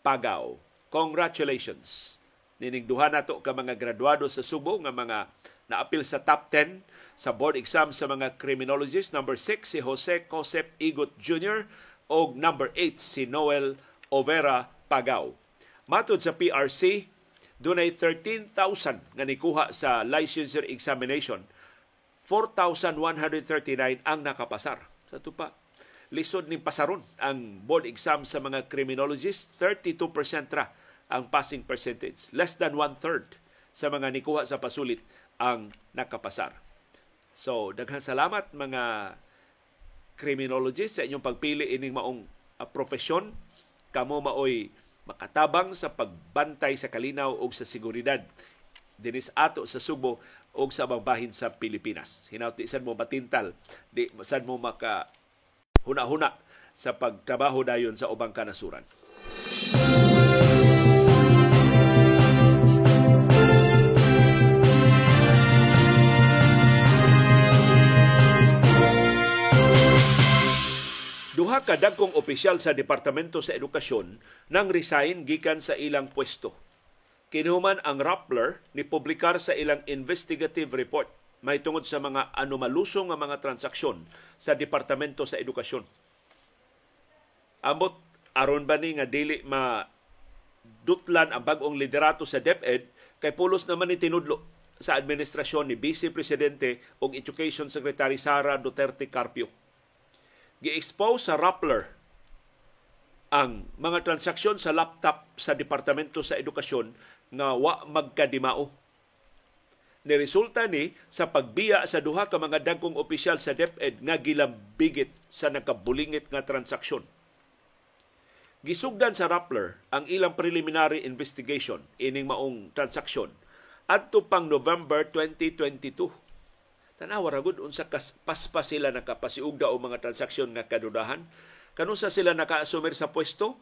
S1: Pagao. Congratulations! Ninigduhan nato ka mga graduado sa Subo nga mga naapil sa top 10 sa board exam sa mga criminologists. Number 6 si Jose Cosep Igot Jr. o number 8 si Noel Overa Pagao. Matod sa PRC, dunay 13,000 nga nikuha sa licensure examination. 4,139 ang nakapasar. Sa tupa, lisod ning pasaron ang board exam sa mga criminologists. 32% ra ang passing percentage. Less than one-third sa mga nikuha sa pasulit ang nakapasar. So, daghang salamat mga criminologist sa inyong pagpili ining maong uh, profesyon. Kamo maoy makatabang sa pagbantay sa kalinaw o sa seguridad dinis ato sa Subo o sa bahin sa Pilipinas. Hinawti sad mo matintal, di sad mo maka huna-huna sa pagtrabaho dayon sa ubang kanasuran. Duha ka dagkong opisyal sa Departamento sa Edukasyon nang resign gikan sa ilang pwesto. Kinuman ang Rappler ni publikar sa ilang investigative report may tungod sa mga anomalusong nga mga transaksyon sa Departamento sa Edukasyon. Amot aron ba ni nga dili ma dutlan ang bagong liderato sa DepEd kay pulos naman ni tinudlo sa administrasyon ni Vice Presidente ug Education Secretary Sara Duterte Carpio gi-expose sa Rappler ang mga transaksyon sa laptop sa Departamento sa Edukasyon nga wa magkadimao. Niresulta ni sa pagbiya sa duha ka mga dagkong opisyal sa DepEd nga gilambigit sa nakabulingit nga transaksyon. Gisugdan sa Rappler ang ilang preliminary investigation ining maong transaksyon adto pang November 2022 Tanawa ra gud unsa paspa sila nakapasiugda o mga transaksyon nga kadudahan. Kanusa sila nakaasumir sa pwesto?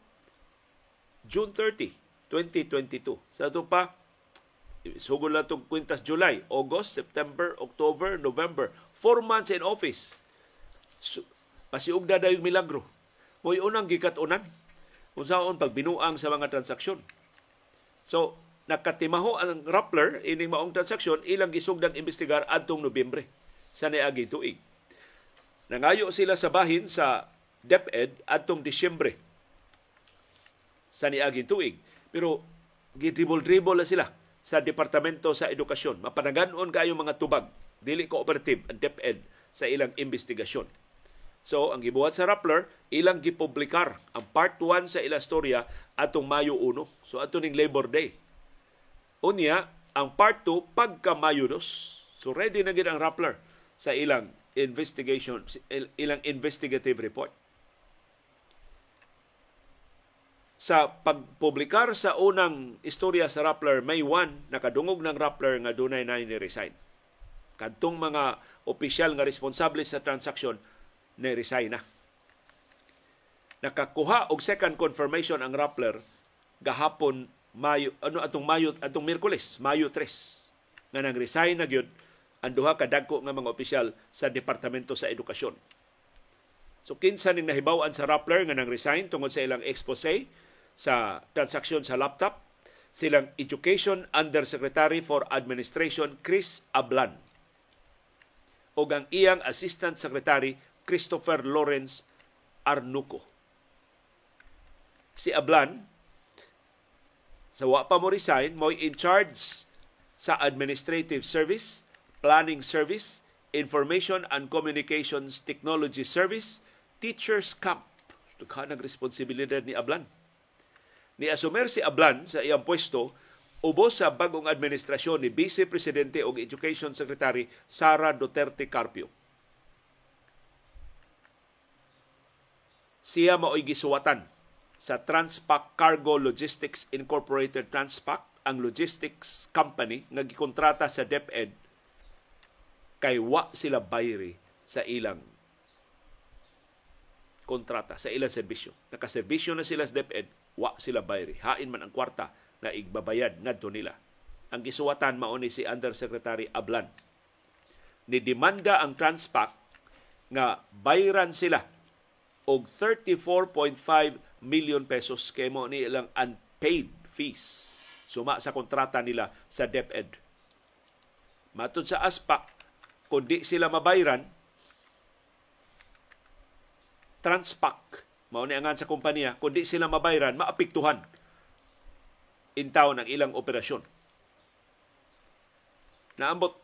S1: June 30, 2022. Sa ito pa, sugod lang itong kwintas July, August, September, October, November. Four months in office. So, pasiugda na yung milagro. Mo'y unang gikat-unan. Kung saan pagbinuang sa mga transaksyon. So, nakatimaho ang Rappler ining maong transaksyon ilang gisugdang imbestigar adtong Nobyembre sa niagi tuig. Nangayo sila sa bahin sa DepEd adtong Disyembre sa niagi tuig. Pero gidribol-dribol sila sa Departamento sa Edukasyon. Mapanagan-on kayo mga tubag, dili cooperative ang DepEd sa ilang investigasyon. So, ang gibuhat sa Rappler, ilang gipublikar ang part 1 sa ilang storya atong Mayo 1. So, ato ning Labor Day Unya, ang part 2 pagka Mayo 2. So ready na gid ang Rappler sa ilang investigation, ilang investigative report. Sa pagpublikar sa unang istorya sa Rappler, May 1, nakadungog ng Rappler nga dunay na ni-resign. Kadtong mga opisyal nga responsable sa transaksyon, ni-resign na. Nakakuha og second confirmation ang Rappler gahapon Mayo ano atong Mayo atong Miyerkules, Mayo 3 nga nang resign na gyud ang duha ka dagko nga mga opisyal sa Departamento sa Edukasyon. So kinsa ning nahibaw-an sa Rappler nga nang resign tungod sa ilang expose sa transaksyon sa laptop silang Education Undersecretary for Administration Chris Ablan o ang iyang Assistant Secretary Christopher Lawrence Arnuco. Si Ablan sa wa pa mo resign, mo in charge sa Administrative Service, Planning Service, Information and Communications Technology Service, teachers camp. Dughan ang responsibilidad ni Ablan. Ni asumer si Ablan sa iyang pwesto ubos sa bagong administrasyon ni Vice Presidente o Education Secretary Sara Duterte Carpio. Siya mao'y gisuwatan sa Transpac Cargo Logistics Incorporated Transpac, ang logistics company nga gikontrata sa DepEd kay wa sila bayri sa ilang kontrata sa ilang serbisyo. Nakaserbisyo na sila sa DepEd, wa sila bayri. Hain man ang kwarta na igbabayad ngadto nila. Ang gisuwatan mao ni si Undersecretary Ablan. Ni demanda ang Transpac nga bayran sila og 34.5 million pesos kay mo ni ilang unpaid fees suma sa kontrata nila sa DepEd. Matod sa ASPAC, kung di sila mabayran, Transpac, mao ni angan sa kumpanya, kung di sila mabayran, maapiktuhan intaw ng ilang operasyon. Naambot,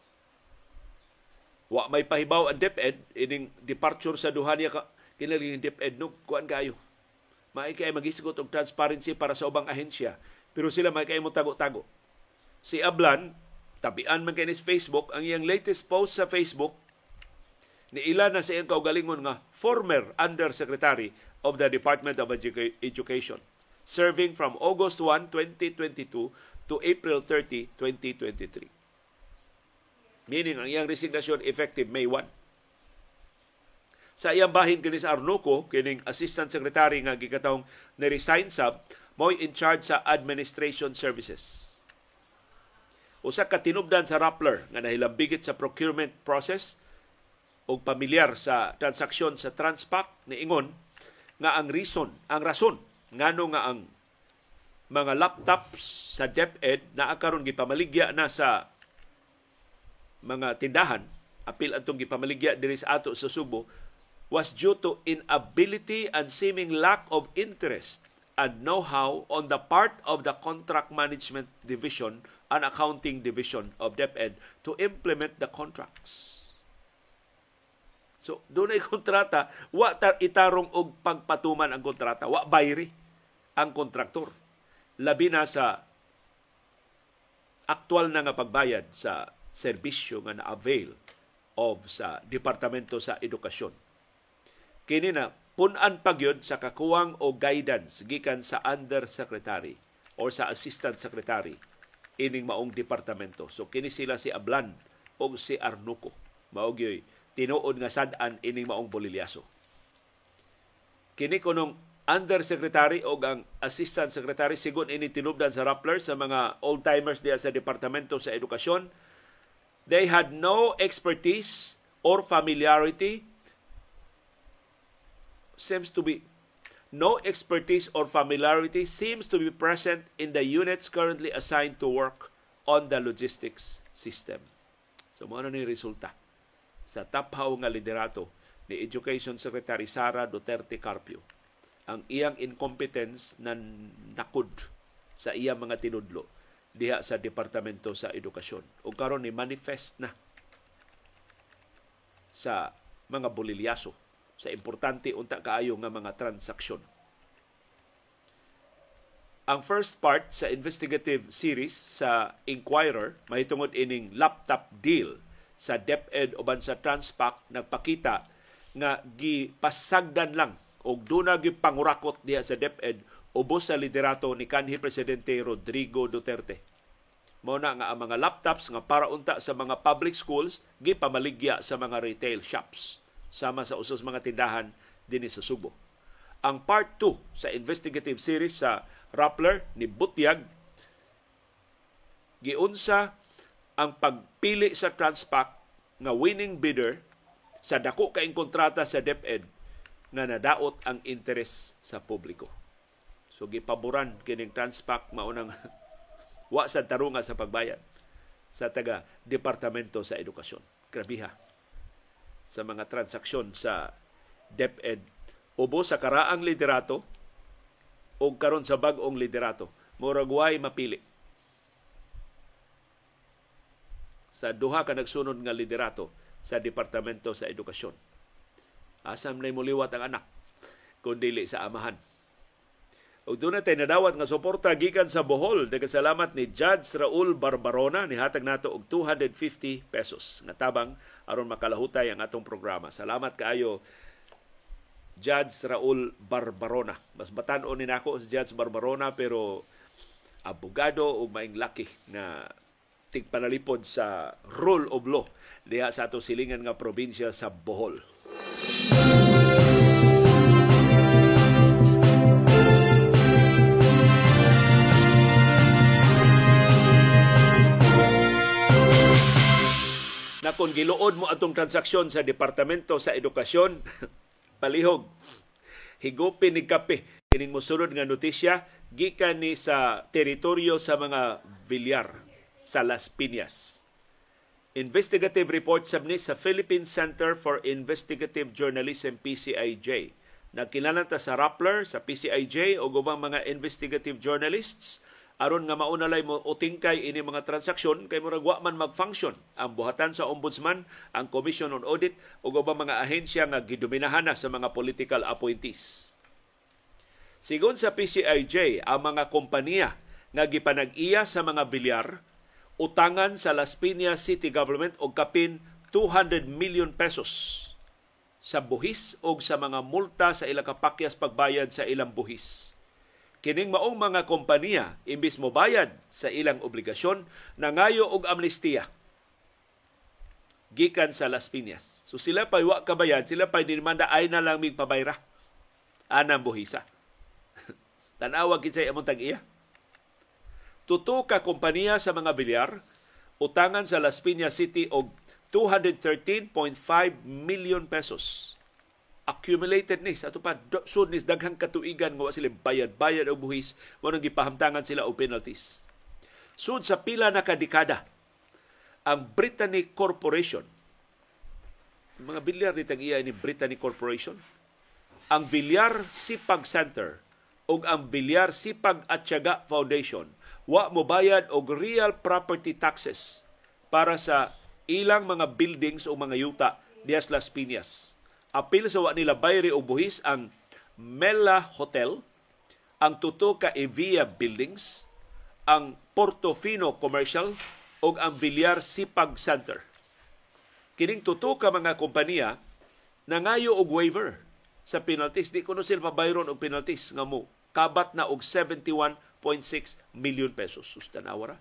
S1: wa may pahibaw ang DepEd, ining departure sa duha niya kinaling DepEd, no, kuan kayo. May kay magisigot og transparency para sa ubang ahensya, pero sila may kay mo tago-tago. Si Ablan, tabian man kay ni Facebook, ang iyang latest post sa Facebook, ni ila na sa iyang kaugalingon nga former Undersecretary of the Department of Educa- Education serving from August 1, 2022 to April 30, 2023. Meaning, ang iyang resignation effective May 1. Sa iyang bahin kini sa Arnuco, kining Assistant Secretary nga gikatawng ni-resign sab, mo'y in charge sa Administration Services. Usa ka tinubdan sa Rappler nga nahilambigit sa procurement process o pamilyar sa transaksyon sa Transpac ni Ingon nga ang reason, ang rason ngano nga ang mga laptops sa DepEd na akaron gipamaligya na sa mga tindahan apil atong gipamaligya diri sa ato sa Subo was due to inability and seeming lack of interest and know-how on the part of the contract management division and accounting division of DepEd to implement the contracts. So, doon ay kontrata, wa tar itarong og pagpatuman ang kontrata, wa bayri ang kontraktor. Labi na sa aktual na nga pagbayad sa serbisyo nga na-avail of sa Departamento sa Edukasyon. Kini na punan pagyod sa kakuwang o guidance gikan sa undersecretary or sa assistant secretary ining maong departamento. So kini sila si Ablan o si Arnuco. Mao tinuod nga sad-an ining maong bolilyaso. Kini kunong undersecretary o ang assistant secretary sigon ini tinubdan sa Rappler sa mga old-timers diya sa Departamento sa Edukasyon. They had no expertise or familiarity seems to be no expertise or familiarity seems to be present in the units currently assigned to work on the logistics system. So, mo ni resulta sa taphaw nga liderato ni Education Secretary Sara Duterte Carpio ang iyang incompetence na nakud sa iyang mga tinudlo diha sa Departamento sa Edukasyon. O karon ni manifest na sa mga bolilyaso sa importante unta kaayo nga mga transaksyon. Ang first part sa investigative series sa Inquirer mahitungod ining laptop deal sa DepEd uban sa Transpac nagpakita nga gipasagdan lang og duna gyud pangurakot diha sa DepEd ubos sa liderato ni kanhi presidente Rodrigo Duterte. Mao na nga ang mga laptops nga para unta sa mga public schools gipamaligya sa mga retail shops sama sa usos mga tindahan dinhi sa Subo. Ang part 2 sa investigative series sa Rappler ni Butyag giunsa ang pagpili sa Transpac nga winning bidder sa dako kaing kontrata sa DepEd nga nadaot ang interes sa publiko. So gipaboran kining Transpac maunang wa sa tarunga sa pagbayad sa taga Departamento sa Edukasyon. Grabiha sa mga transaksyon sa DepEd ubo sa karaang liderato o karon sa bag-ong liderato murag way mapili sa duha ka nagsunod nga liderato sa Departamento sa Edukasyon. Asam na muliwat ang anak kung dili sa amahan. Ug doon natin nadawat nga suporta gikan sa Bohol. Nagkasalamat ni Judge Raul Barbarona ni hatag nato og 250 pesos nga tabang aron makalahutay ang atong programa. Salamat kaayo Judge Raul Barbarona. Mas batan-on ni nako si Judge Barbarona pero abogado o maing laki na tigpanalipod sa rule of law diha sa ato silingan nga probinsya sa Bohol. na kung giluod mo atong transaksyon sa Departamento sa Edukasyon, palihog, higupin ni kape. Kining mosunod nga notisya, gikan ni sa teritoryo sa mga Villar sa Las Piñas. Investigative report sabni sa Philippine Center for Investigative Journalism PCIJ. Nagkinalanta sa Rappler, sa PCIJ o gubang mga investigative journalists aron nga maunalay mo utingkay ini mga transaksyon kay murag wa man mag-function ang buhatan sa ombudsman, ang Commission on Audit ug ubang mga ahensya nga gidominahan na sa mga political appointees. Sigon sa PCIJ, ang mga kompanya nga gipanag-iya sa mga bilyar utangan sa Las Piñas City Government og kapin 200 million pesos sa buhis o sa mga multa sa ilang kapakyas pagbayad sa ilang buhis kining maong mga kompanya imbis mo bayad sa ilang obligasyon nangayo og amnestiya gikan sa Las Piñas. So sila pa wa kabayad, sila pa dinimanda ay na lang mig pabayra. Anang buhisa. Tanawa kinsay among tag-iya. Tuto ka kompanya sa mga bilyar utangan sa Las Piñas City og 213.5 million pesos accumulated ni sa pa sud ni daghang katuigan nga sila bayad-bayad og buhis mo nang gipahamtangan sila og penalties. Sud sa pila na kadekada ang Britannic Corporation mga bilyar ni iya ni Britannic Corporation ang Bilyar Sipag Center ug ang Bilyar Sipag Atyaga Foundation wa mo bayad og real property taxes para sa ilang mga buildings o mga yuta dias Las Piñas apil sa wa nila bayri og buhis ang Mela Hotel, ang tuto ka Evia Buildings, ang Portofino Commercial ug ang Villar Sipag Center. Kining tuto ka mga kompanya nangayo og waiver sa penalties. Di kuno sila pabayron og penalties nga mo kabat na og 71.6 million pesos. Sustanawara.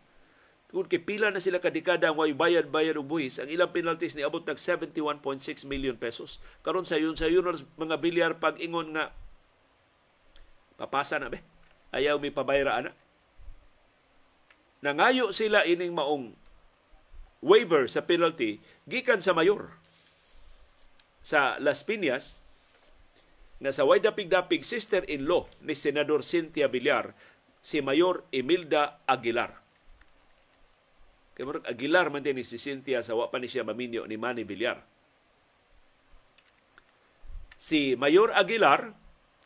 S1: Kung pila na sila kadekada ang way bayad-bayad og buhis, ang ilang penalties ni abot nag 71.6 million pesos. Karon sa yun sa yun mga bilyar pag ingon nga papasa na be. Ayaw mi pabayra ana. Nangayo sila ining maong waiver sa penalty gikan sa mayor sa Las Piñas na sa way dapig-dapig sister-in-law ni Senador Cynthia Villar si Mayor Emilda Aguilar Kay murag Aguilar man din si Cynthia sa wa ni siya maminyo ni Manny Villar. Si Mayor Aguilar,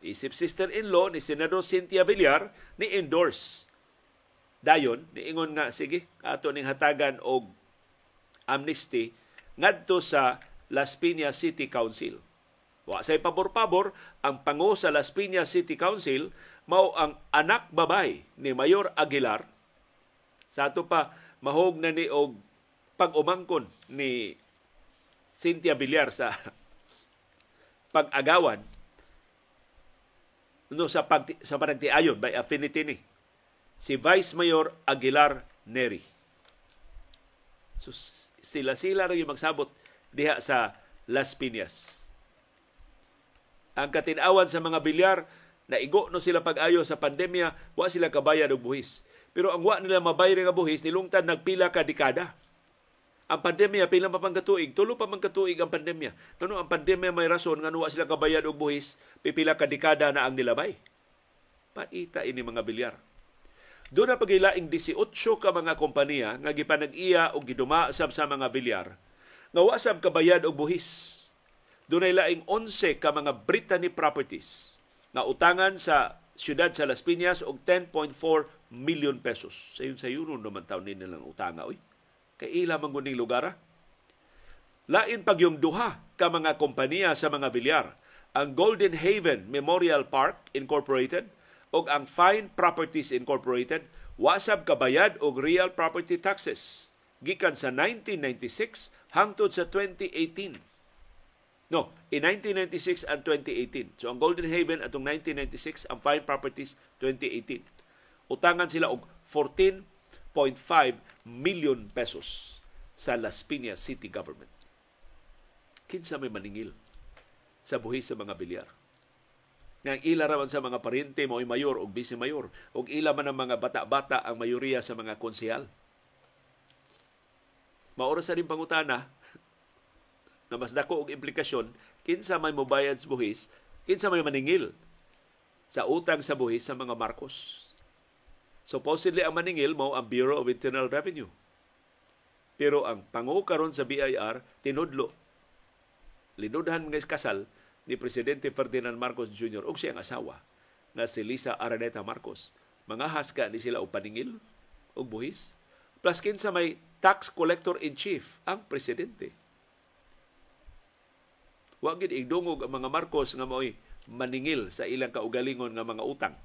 S1: isip sister-in-law ni Senador Cynthia Villar, ni endorse dayon niingon nga sige ato ning hatagan og amnesty ngadto sa Las Piñas City Council. Wa say pabor-pabor ang pango sa Las Piñas City Council mao ang anak babay ni Mayor Aguilar. Sa ato pa mahog na ni og pag-umangkon ni Cynthia Villar sa pag-agawan no sa pag sa panagtiayon by affinity ni si Vice Mayor Aguilar Neri. So sila-sila ra yung magsabot diha sa Las Piñas. Ang katinawan sa mga bilyar na igo no sila pag-ayo sa pandemya, wa sila kabayad og buhis. Pero ang wa nila mabayri nga buhis nilungtad nagpila ka dekada. Ang pandemya pila pa pang katuig, tulo pa man katuig ang pandemya. Kano ang pandemya may rason nga wa sila kabayad og buhis, pipila ka dekada na ang nilabay. Paita ini mga bilyar. Doon na pagilaing 18 ka mga kompanya nga gipanag-iya o giduma sab sa mga bilyar nga wa sab kabayad og buhis. Doon ay laing 11 ka mga Brittany properties nga utangan sa siyudad sa Las Piñas og 10.4 million pesos. Sayon sa yun naman taon nila lang utanga. Oy. Kay ila man guning lugar. Lain pag yung duha ka mga kompanya sa mga bilyar. Ang Golden Haven Memorial Park Incorporated o ang Fine Properties Incorporated wasab kabayad og real property taxes gikan sa 1996 hangtod sa 2018. No, in 1996 and 2018. So ang Golden Haven atong 1996, ang Fine Properties 2018. Utangan sila og 14.5 million pesos sa Las Piñas City Government. Kinsa may maningil sa buhi sa mga bilyar. Nga ila raman sa mga paryente mo mayor o vice mayor o ila man ang mga bata-bata ang mayoriya sa mga konsehal. Maoras sa rin pangutana na mas dako og implikasyon kinsa may mobayad sa buhis, kinsa may maningil sa utang sa buhis sa mga Marcos. Supposedly ang maningil mo ang Bureau of Internal Revenue. Pero ang pangu karon sa BIR tinudlo linudhan nga kasal ni Presidente Ferdinand Marcos Jr. ug siyang asawa na si Lisa Araneta Marcos. Mga haska ni sila og paningil og buhis. Plus kinsa may tax collector in chief ang presidente. Wa gid igdungog ang mga Marcos nga mo'y maningil sa ilang kaugalingon nga mga utang.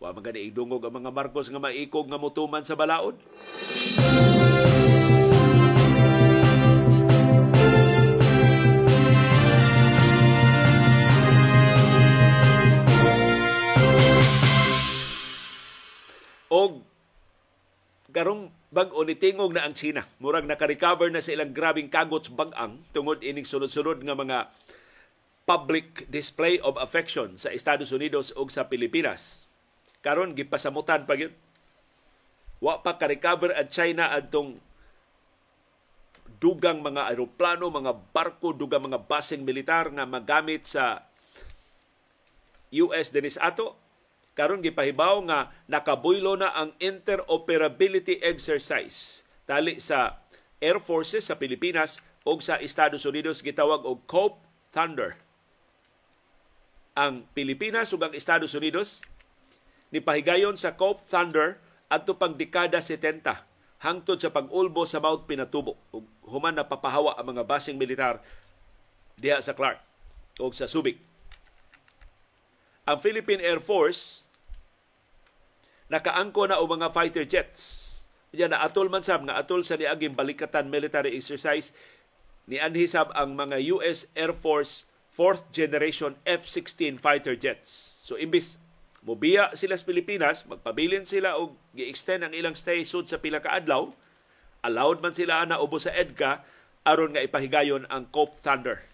S1: Wa man gani igdungog ang mga Marcos nga maikog nga mutuman sa balaod. og karong bag-o ni tingog na ang China. Murag naka-recover na sa ilang grabing kagots bag-ang tungod ining sunod-sunod nga mga public display of affection sa Estados Unidos ug sa Pilipinas. Karon gipasamutan pa gyud. Wa pa ka-recover at China adtong dugang mga aeroplano, mga barko, dugang mga basing militar nga magamit sa US dinis ato karon gipahibaw nga nakabuylo na ang interoperability exercise tali sa Air Forces sa Pilipinas o sa Estados Unidos gitawag og COPE Thunder. Ang Pilipinas ug ang Estados Unidos ni pahigayon sa COPE Thunder adto pang dekada 70 hangtod sa pag-ulbo sa Mount Pinatubo ug human na papahawa ang mga basing militar diha sa Clark o sa Subic. Ang Philippine Air Force nakaangko na o mga fighter jets. Yan na atol man sab nga atol sa niaging balikatan military exercise ni anhisab ang mga US Air Force 4th generation F-16 fighter jets. So imbis mobiya sila sa Pilipinas, magpabilin sila og gi-extend ang ilang stay sud sa pila ka adlaw, allowed man sila na ubo sa EDCA aron nga ipahigayon ang Cope Thunder.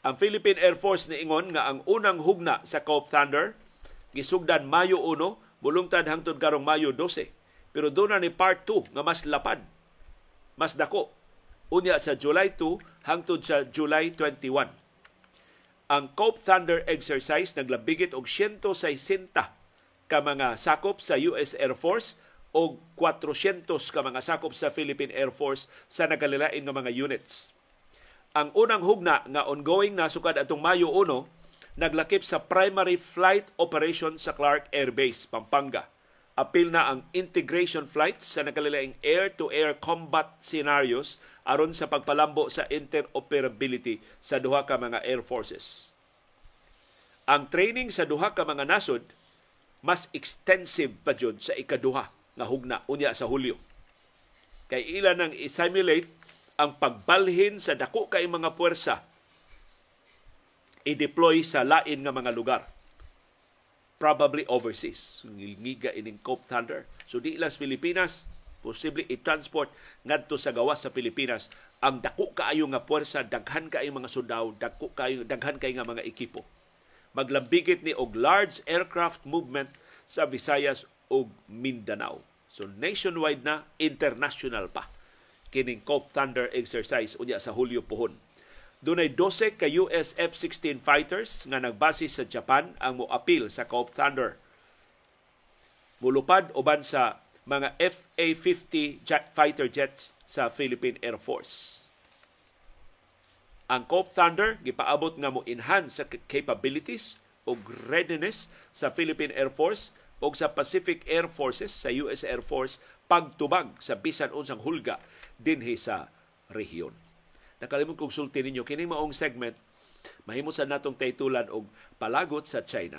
S1: Ang Philippine Air Force niingon nga ang unang hugna sa Cope Thunder gisugdan Mayo 1, bulungtad hangtod karong Mayo 12. Pero doon na ni part 2 nga mas lapad, mas dako. Unya sa July 2 hangtod sa July 21. Ang Cope Thunder exercise naglabigit og 160 ka mga sakop sa US Air Force o 400 ka mga sakop sa Philippine Air Force sa nagalilain nga mga units. Ang unang hugna nga ongoing na sukad atong Mayo 1 naglakip sa primary flight operation sa Clark Air Base, Pampanga. Apil na ang integration flights sa nakalilaing air-to-air combat scenarios aron sa pagpalambo sa interoperability sa duha ka mga air forces. Ang training sa duha ka mga nasod mas extensive pa jud sa ikaduha nga hugna unya sa Hulyo. Kay ila nang i-simulate ang pagbalhin sa dako kay mga puwersa i-deploy sa lain nga mga lugar. Probably overseas. Ngiga ining Cope Thunder. So di lang Pilipinas, posible i-transport ngadto sa gawas sa Pilipinas ang dako kaayo nga puwersa, daghan kaayo mga sundao, dako kaayo daghan kaayo nga mga ekipo. Maglambigit ni og large aircraft movement sa Visayas ug Mindanao. So nationwide na, international pa kining Cope Thunder exercise unya sa Hulyo pohon. Dunay 12 ka US F-16 fighters nga nagbase sa Japan ang moapil sa Cope Thunder. Mulupad uban sa mga FA-50 jet fighter jets sa Philippine Air Force. Ang Cope Thunder gipaabot nga mo enhance sa capabilities o readiness sa Philippine Air Force o sa Pacific Air Forces sa US Air Force pagtubag sa bisan unsang hulga dinhi sa rehiyon. Nakalimot kong sulti ninyo, kining maong segment, mahimo sa natong taytulan og palagot sa China.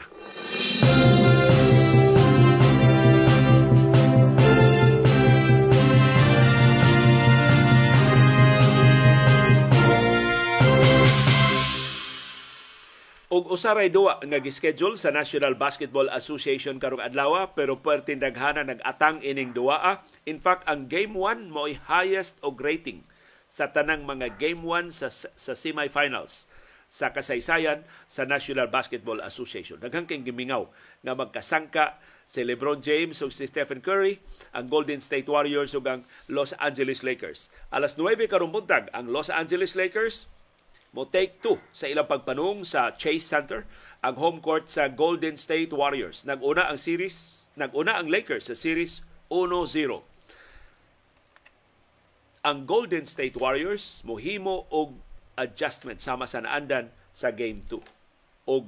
S1: Og usaray duwa nga gischedule sa National Basketball Association karong adlaw pero pertin daghana nag-atang ining duwa. In fact, ang game 1 mo ay highest og rating sa tanang mga game 1 sa sa semifinals sa kasaysayan sa National Basketball Association. Daghang kay gimingaw nga magkasangka si LeBron James ug si Stephen Curry, ang Golden State Warriors ug ang Los Angeles Lakers. Alas 9 karong buntag ang Los Angeles Lakers mo take two sa ilang pagpanung sa Chase Center ang home court sa Golden State Warriors. Naguna ang series, naguna ang Lakers sa series 1-0. Ang Golden State Warriors mohimo og adjustment sama sa naandan sa game 2. Og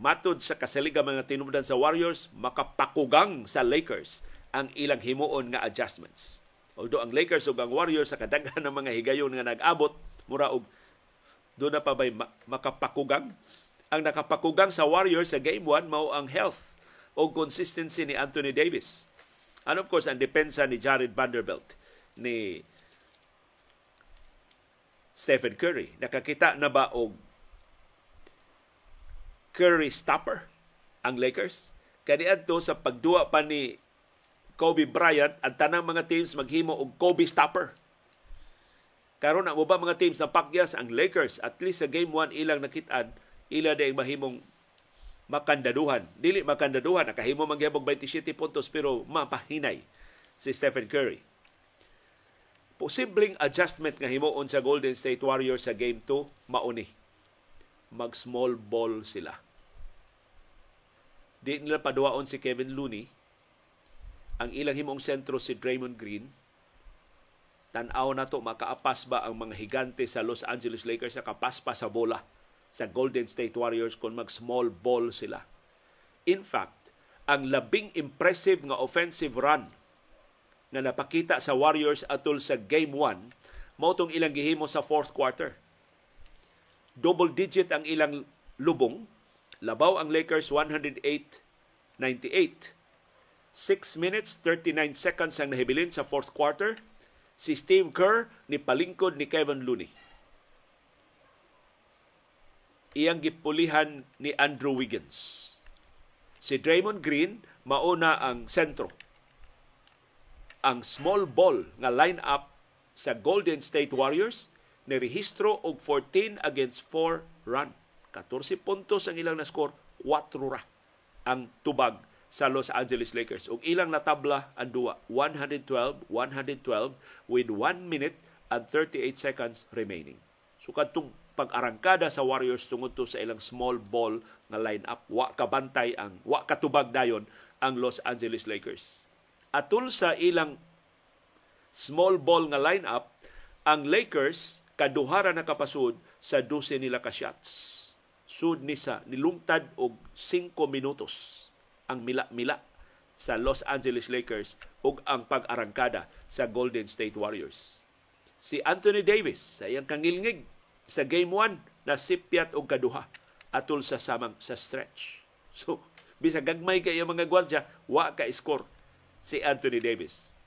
S1: matod sa kasaliga mga tinubdan sa Warriors, makapakugang sa Lakers ang ilang himuon nga adjustments. Although ang Lakers ug ang Warriors sa kadaghan ng mga higayon nga nag-abot mura og doon na pa ba'y makapakugang? Ang nakapakugang sa Warriors sa Game 1 mao ang health o consistency ni Anthony Davis. And of course, ang depensa ni Jared Vanderbilt, ni Stephen Curry. Nakakita na ba og Curry stopper ang Lakers? Kaniadto sa pagduwa pa ni Kobe Bryant, ang tanang mga teams maghimo og Kobe stopper Karon ang ubang mga teams sa pakyas ang Lakers at least sa game 1 ilang nakitaan ila day mahimong makandaduhan. Dili makandaduhan nakahimo man gyapon 27 puntos pero mapahinay si Stephen Curry. Posibleng adjustment nga himuon sa Golden State Warriors sa game 2 mauni. Mag small ball sila. Di nila paduwaon si Kevin Looney. Ang ilang himong sentro si Draymond Green tan-aw na to makaapas ba ang mga higante sa Los Angeles Lakers sa kapaspa sa bola sa Golden State Warriors kung mag small ball sila. In fact, ang labing impressive nga offensive run na napakita sa Warriors atol sa Game 1 mao tong ilang gihimo sa fourth quarter. Double digit ang ilang lubong. Labaw ang Lakers 108-98. 6 minutes 39 seconds ang nahibilin sa fourth quarter si Steve Kerr ni palingkod ni Kevin Looney. Iyang gipulihan ni Andrew Wiggins. Si Draymond Green mauna ang sentro. Ang small ball nga line-up sa Golden State Warriors ni rehistro og 14 against 4 run. 14 puntos ang ilang na-score, 4 ra ang tubag sa Los Angeles Lakers. Ug ilang natabla ang duwa, 112-112 with 1 minute and 38 seconds remaining. So kadtong pag-arangkada sa Warriors tungod to sa ilang small ball nga line-up, wa kabantay ang wa katubag dayon ang Los Angeles Lakers. Atul sa ilang small ball nga line-up, ang Lakers kaduhara na kapasud sa 12 nila ka shots. Sud ni sa nilungtad og 5 minutos ang mila-mila sa Los Angeles Lakers ug ang pag-arangkada sa Golden State Warriors. Si Anthony Davis sa iyang kangilngig sa Game 1 na sipyat og kaduha atol sa samang sa stretch. So, bisa gagmay kayo mga gwardya, wa ka score si Anthony Davis.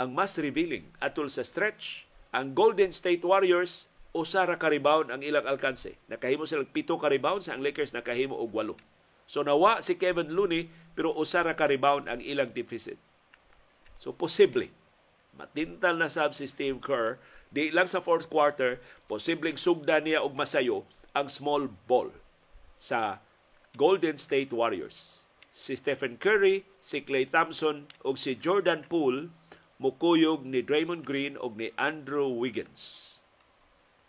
S1: Ang mas revealing atol sa stretch, ang Golden State Warriors usara ka rebound ang ilang alkanse. Nakahimo sila pito ka rebound sa ang Lakers nakahimo og walo. So nawa si Kevin Looney pero usara ka rebound ang ilang deficit. So posible matintal na sab si Steve Kerr di lang sa fourth quarter posibleng sugda niya og masayo ang small ball sa Golden State Warriors. Si Stephen Curry, si Klay Thompson ug si Jordan Poole mukuyog ni Draymond Green ug ni Andrew Wiggins.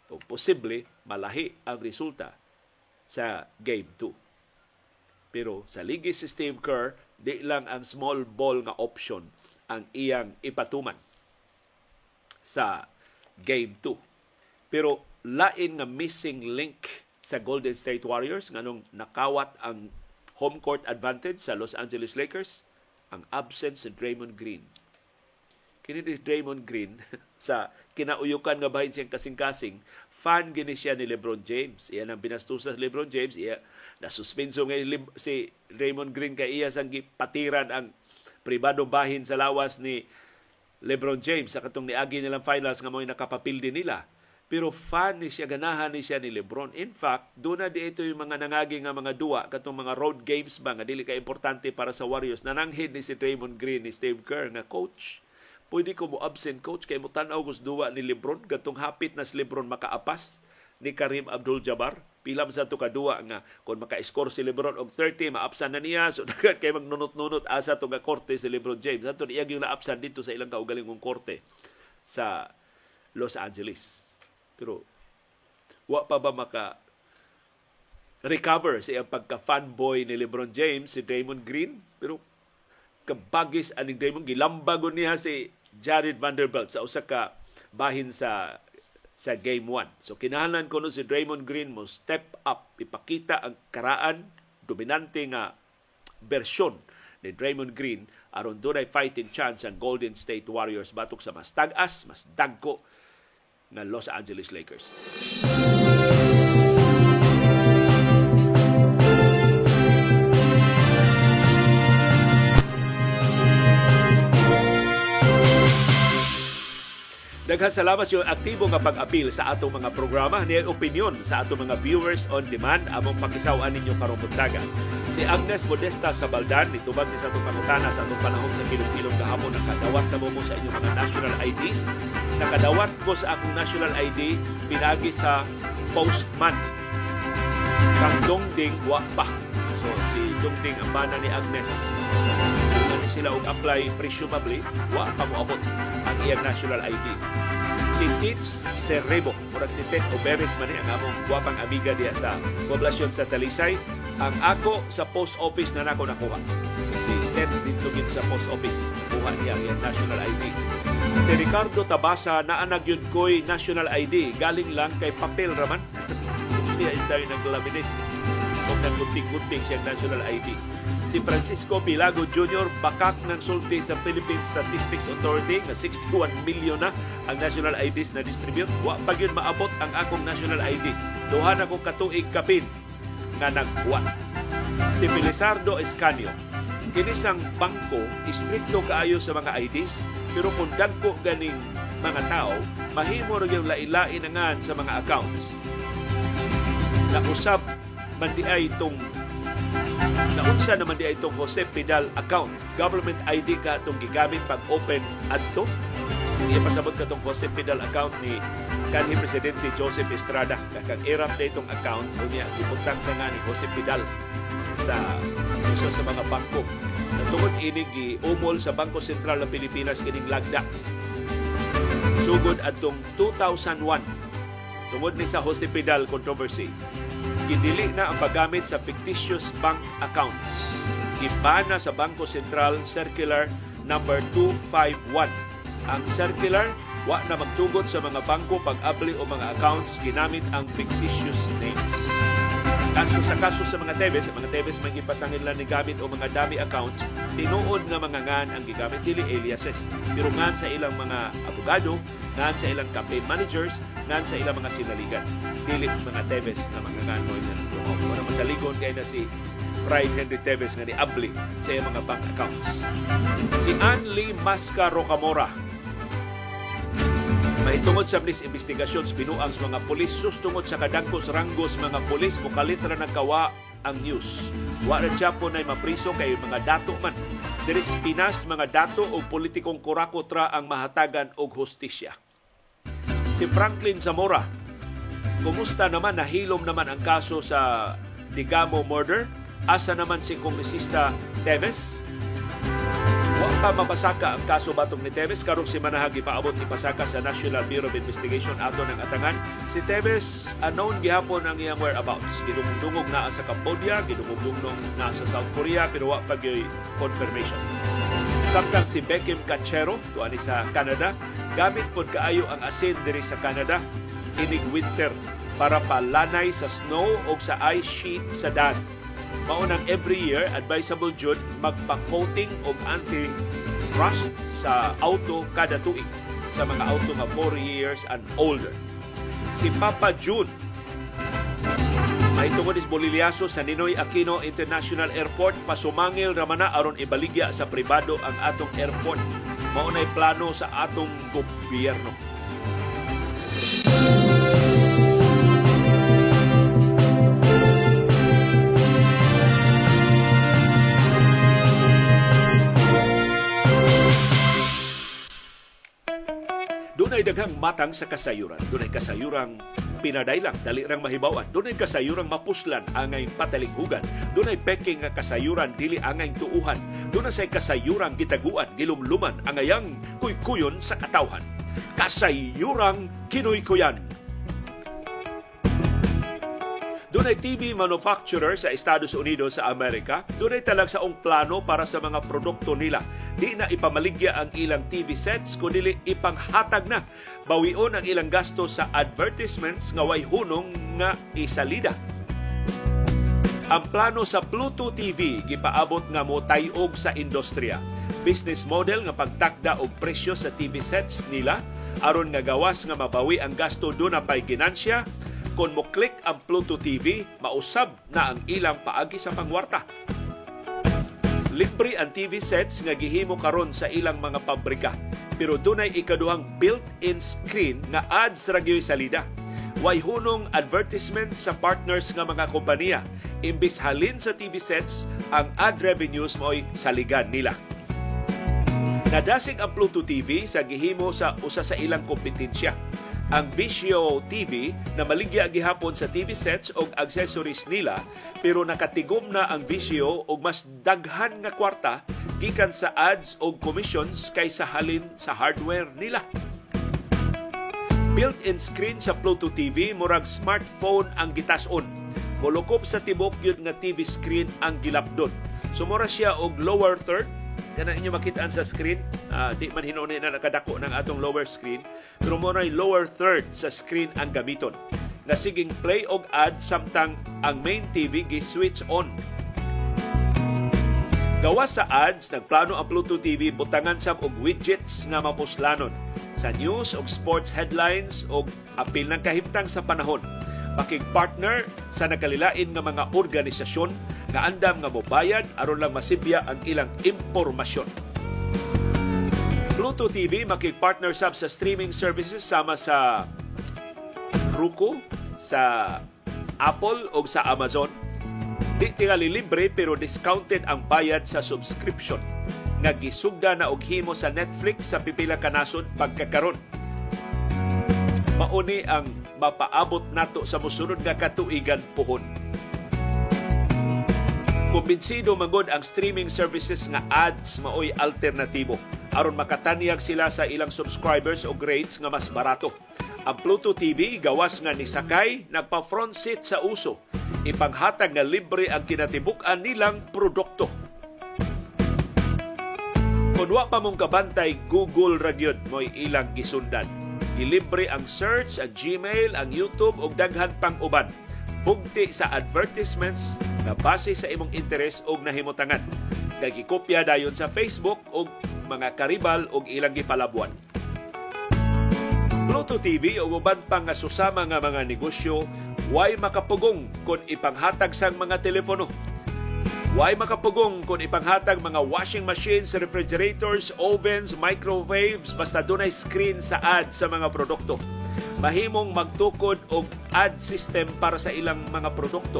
S1: O posible malahi ang resulta sa game 2. Pero sa ligi si Steve Kerr, di lang ang small ball nga option ang iyang ipatuman sa game 2. Pero lain nga missing link sa Golden State Warriors nganong nakawat ang home court advantage sa Los Angeles Lakers ang absence si Draymond Green. kini ni Draymond Green sa kinauyukan nga bahin siyang kasing-kasing fan gini siya ni LeBron James. Iya nang binastusa si LeBron James, iya nasuspenso nga si Raymond Green kay iya sang patiran ang pribado bahin sa lawas ni LeBron James sa katong niagi nilang finals nga mo nakapapildi nila. Pero fan ni siya, ganahan ni siya ni LeBron. In fact, doon na di ito yung mga nangagi nga mga duwa, katong mga road games ba, nga dili ka importante para sa Warriors. Nananghid ni si Draymond Green, ni Steve Kerr, nga coach, pwede ko mo absent coach kay mo tanaw duwa ni LeBron gatong hapit na si LeBron makaapas ni Karim Abdul-Jabbar pila sa to kadua nga kung maka-score si LeBron og 30 maapsan na niya. So dagat kay magnunot-nunot asa to nga korte si LeBron James. Ato niya yung naapsan dito sa ilang kaugalingong korte sa Los Angeles. Pero wa pa ba maka recover sa iyang pagka-fanboy ni LeBron James, si Draymond Green. Pero kabagis aning Draymond, gilambagon niya si Jared Vanderbilt sa usa ka bahin sa sa game 1. So kinahanglan ko no si Draymond Green mo step up, ipakita ang karaan dominante nga bersyon ni Draymond Green aron dunay fighting chance ang Golden State Warriors batok sa mas tag-as, mas dagko ng Los Angeles Lakers. Daghang salamat sa aktibo nga pag-apil sa atong mga programa ni opinion sa atong mga viewers on demand among pakisaw-an ninyo karong buntaga. Si Agnes Modesta sa Baldan nitubag ni sa atong pangutana sa atong panahon sa kilong-kilong gahapon nakadawat na mo sa inyong mga national IDs. Nakadawat ko sa akong national ID pinagi sa postman. Kang Dongding wa. So si Dongding ang bana ni Agnes sila og apply presumably wa pa moabot ang iyang national ID si Tits Cerrebo murag si Ted Oberes man ang among guwapang amiga diya sa poblasyon sa Talisay. Ang ako sa post office na nako nakuha. Si Ted dito sa post office. Kuha niya ang national ID si Ricardo Tabasa naanag yun ko'y national ID galing lang kay papel raman. Siya tayo nag-laminate kung nagkunting-kunting siyang national ID si Francisco Pilago Jr. bakak ng sulti sa Philippine Statistics Authority na 61 milyon na ang national IDs na distribute. Wa pa yun maabot ang akong national ID. Duha na kong katuig kapin nga nagwa. Si Felizardo Escanio. Kinisang bangko, istrikto kaayo sa mga IDs, pero kung dagko ganing mga tao, mahimo rin yung lain-lain sa mga accounts. Nausab man di ay itong Naunsa naman di itong Jose Pidal account. Government ID ka itong gigamit pag open adto. Ipasabot ka itong Jose Pidal account ni kanhi Presidente Joseph Estrada. Kakang irap na itong account. Unya, iputang sa nga ni Jose Pidal sa usa sa mga bangko. Natungod ini gi-umol sa Bangko Sentral ng Pilipinas kining lagda. Sugod atong 2001 tungod ni sa Jose Pidal controversy gidili na ang paggamit sa fictitious bank accounts. Ibana sa Bangko Sentral Circular number 251. Ang circular wa na magtugot sa mga bangko pag-abli o mga accounts ginamit ang fictitious names. Kaso sa kaso sa mga Tebes, sa mga Tebes may ipasangin lang ni gamit o mga dami accounts, tinuod nga mga ngan ang gigamit dili aliases. Pero ngan sa ilang mga abogado, ngan sa ilang campaign managers, ngan sa ilang mga sinaligan dili mga Tevez na mga nganoy na tumo. Kung masaligon kay na si Fried Henry Tevez nga niabli sa iyang mga bank accounts. Si Anli Masca Rocamora Mahitungod sa mis investigasyon binuang sa mga pulis sustungod sa kadangkos ranggos mga pulis mukalitra ng kawa ang news. Wa ra Japo na mapriso kay mga dato man. Diri Pinas mga dato o politikong kurakotra ang mahatagan og hustisya. Si Franklin Zamora Kumusta naman, nahilom naman ang kaso sa Digamo murder? Asa naman si Kongresista Teves? Wa pa mapasaka ang kaso batong ni Teves karong si manahag ipaabot ni pasaka sa National Bureau of Investigation ato ng atangan. Si Teves unknown gihapon ang iyang whereabouts. Gidungdungog na sa Cambodia, gidungdungog na sa South Korea pero wa pa confirmation. Samtang si Beckham Cachero, tuani sa Canada, gamit pod kaayo ang asin diri sa Canada inig winter para palanay sa snow o sa ice sheet sa dan. Maunang every year, advisable jud magpa-coating og anti-rust sa auto kada tuig sa mga auto nga 4 years and older. Si Papa June may tungod is Boliliaso sa Ninoy Aquino International Airport pasumangil ramana aron ibaligya sa pribado ang atong airport. Mao nay plano sa atong gobyerno. Dunay daghang matang sa kasayuran. Dunay kasayurang pinadailang, dali rang mahibawan. Dunay kasayurang mapuslan, angay patalinghugan. Dunay peking nga kasayuran, dili angay tuuhan. Dunay say kasayurang gitaguan, gilumluman, angayang kuykuyon sa katawhan. Kasayurang kinuykuyan. Dunay TV manufacturer sa Estados Unidos sa Amerika, dunay talag saong plano para sa mga produkto nila di na ipamaligya ang ilang TV sets kundi ipanghatag na bawion ang ilang gasto sa advertisements nga way hunong nga isalida. Ang plano sa Pluto TV gipaabot nga mo tayog sa industriya. Business model nga pagtakda og presyo sa TV sets nila aron nga gawas nga mabawi ang gasto do na pay ginansya kung mo click ang Pluto TV, mausab na ang ilang paagi sa pangwarta libre ang TV sets nga gihimo karon sa ilang mga pabrika. Pero dunay ikaduhang built-in screen nga ads ra gyud salida. Way hunong advertisement sa partners nga mga kompanya. Imbis halin sa TV sets, ang ad revenues mo'y saligan nila. Nadasig ang Pluto TV sa gihimo sa usa sa ilang kompetensya ang Visio TV na maligya gihapon sa TV sets o accessories nila pero nakatigom na ang Visio og mas daghan nga kwarta gikan sa ads o commissions kaysa halin sa hardware nila. Built-in screen sa Pluto TV murag smartphone ang gitason. Molukop sa tibok yun nga TV screen ang gilapdon. Sumura siya og lower third kana inyo makitaan sa screen. Uh, di man hinuni na nakadako ng atong lower screen. Pero mo lower third sa screen ang gamiton. Na siging play og ad samtang ang main TV gi-switch on. Gawas sa ads, nagplano ang Pluto TV butangan sab og widgets nga mapuslanon sa news og sports headlines og apil ng kahimtang sa panahon. Pakig-partner sa nakalilain nga mga organisasyon nga andam nga mobayad aron lang masibya ang ilang impormasyon. Pluto TV makig-partner sab sa streaming services sama sa Roku, sa Apple o sa Amazon. Di tingali libre pero discounted ang bayad sa subscription nga gisugda na og himo sa Netflix sa pipila ka nasod pagkakaron. Mauni ang mapaabot nato sa musunod nga katuigan puhon Kumbinsido magod ang streaming services nga ads maoy alternatibo aron makatanyag sila sa ilang subscribers o rates nga mas barato. Ang Pluto TV gawas nga ni Sakay nagpa front seat sa uso. Ipanghatag nga libre ang kinatibuk-an nilang produkto. Kung wa pa mong kabantay, Google ragyod mo'y ilang gisundan. Ilibre ang search, ang Gmail, ang YouTube ug daghan pang uban. Bugti sa advertisements na base sa imong interes og nahimutangan. Nagikopya dayon sa Facebook og mga karibal og ilang gipalabuan. Pluto TV o uban pang nga susama nga mga negosyo way makapugong kung ipanghatag sang mga telepono. Way makapugong kung ipanghatag mga washing machines, refrigerators, ovens, microwaves, basta dunay screen sa ad sa mga produkto. Mahimong magtukod og ad system para sa ilang mga produkto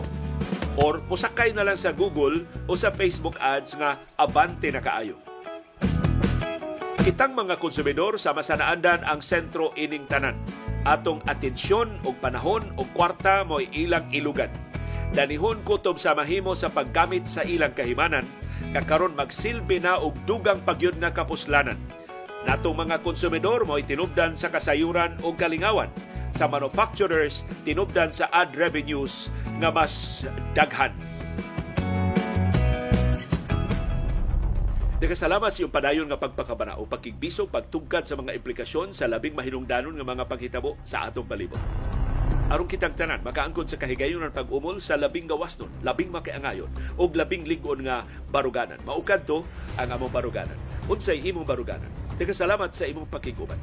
S1: or musakay na lang sa Google o sa Facebook ads nga abante na kaayo. Kitang mga konsumidor sa masanaandan ang sentro ining tanan. Atong atensyon o panahon o kwarta mo ilang ilugan. Danihon kutob sa mahimo sa paggamit sa ilang kahimanan, kakaron magsilbi na og dugang pagyud nga kapuslanan. Natong mga konsumidor mo tinubdan sa kasayuran o kalingawan sa manufacturers tinubdan sa ad revenues nga mas daghan. Nagasalamat sa iyong padayon nga pagpakabana o pagkigbiso, pagtugkad sa mga implikasyon sa labing mahinungdanon nga mga paghitabo sa atong palibot. Aron kitang tanan, makaangkon sa kahigayon ng pag-umol sa labing gawas nun, labing makiangayon, o labing ligon nga baruganan. Maukad to ang among baruganan. Unsay imong baruganan? Nagkasalamat sa imong pakiguban.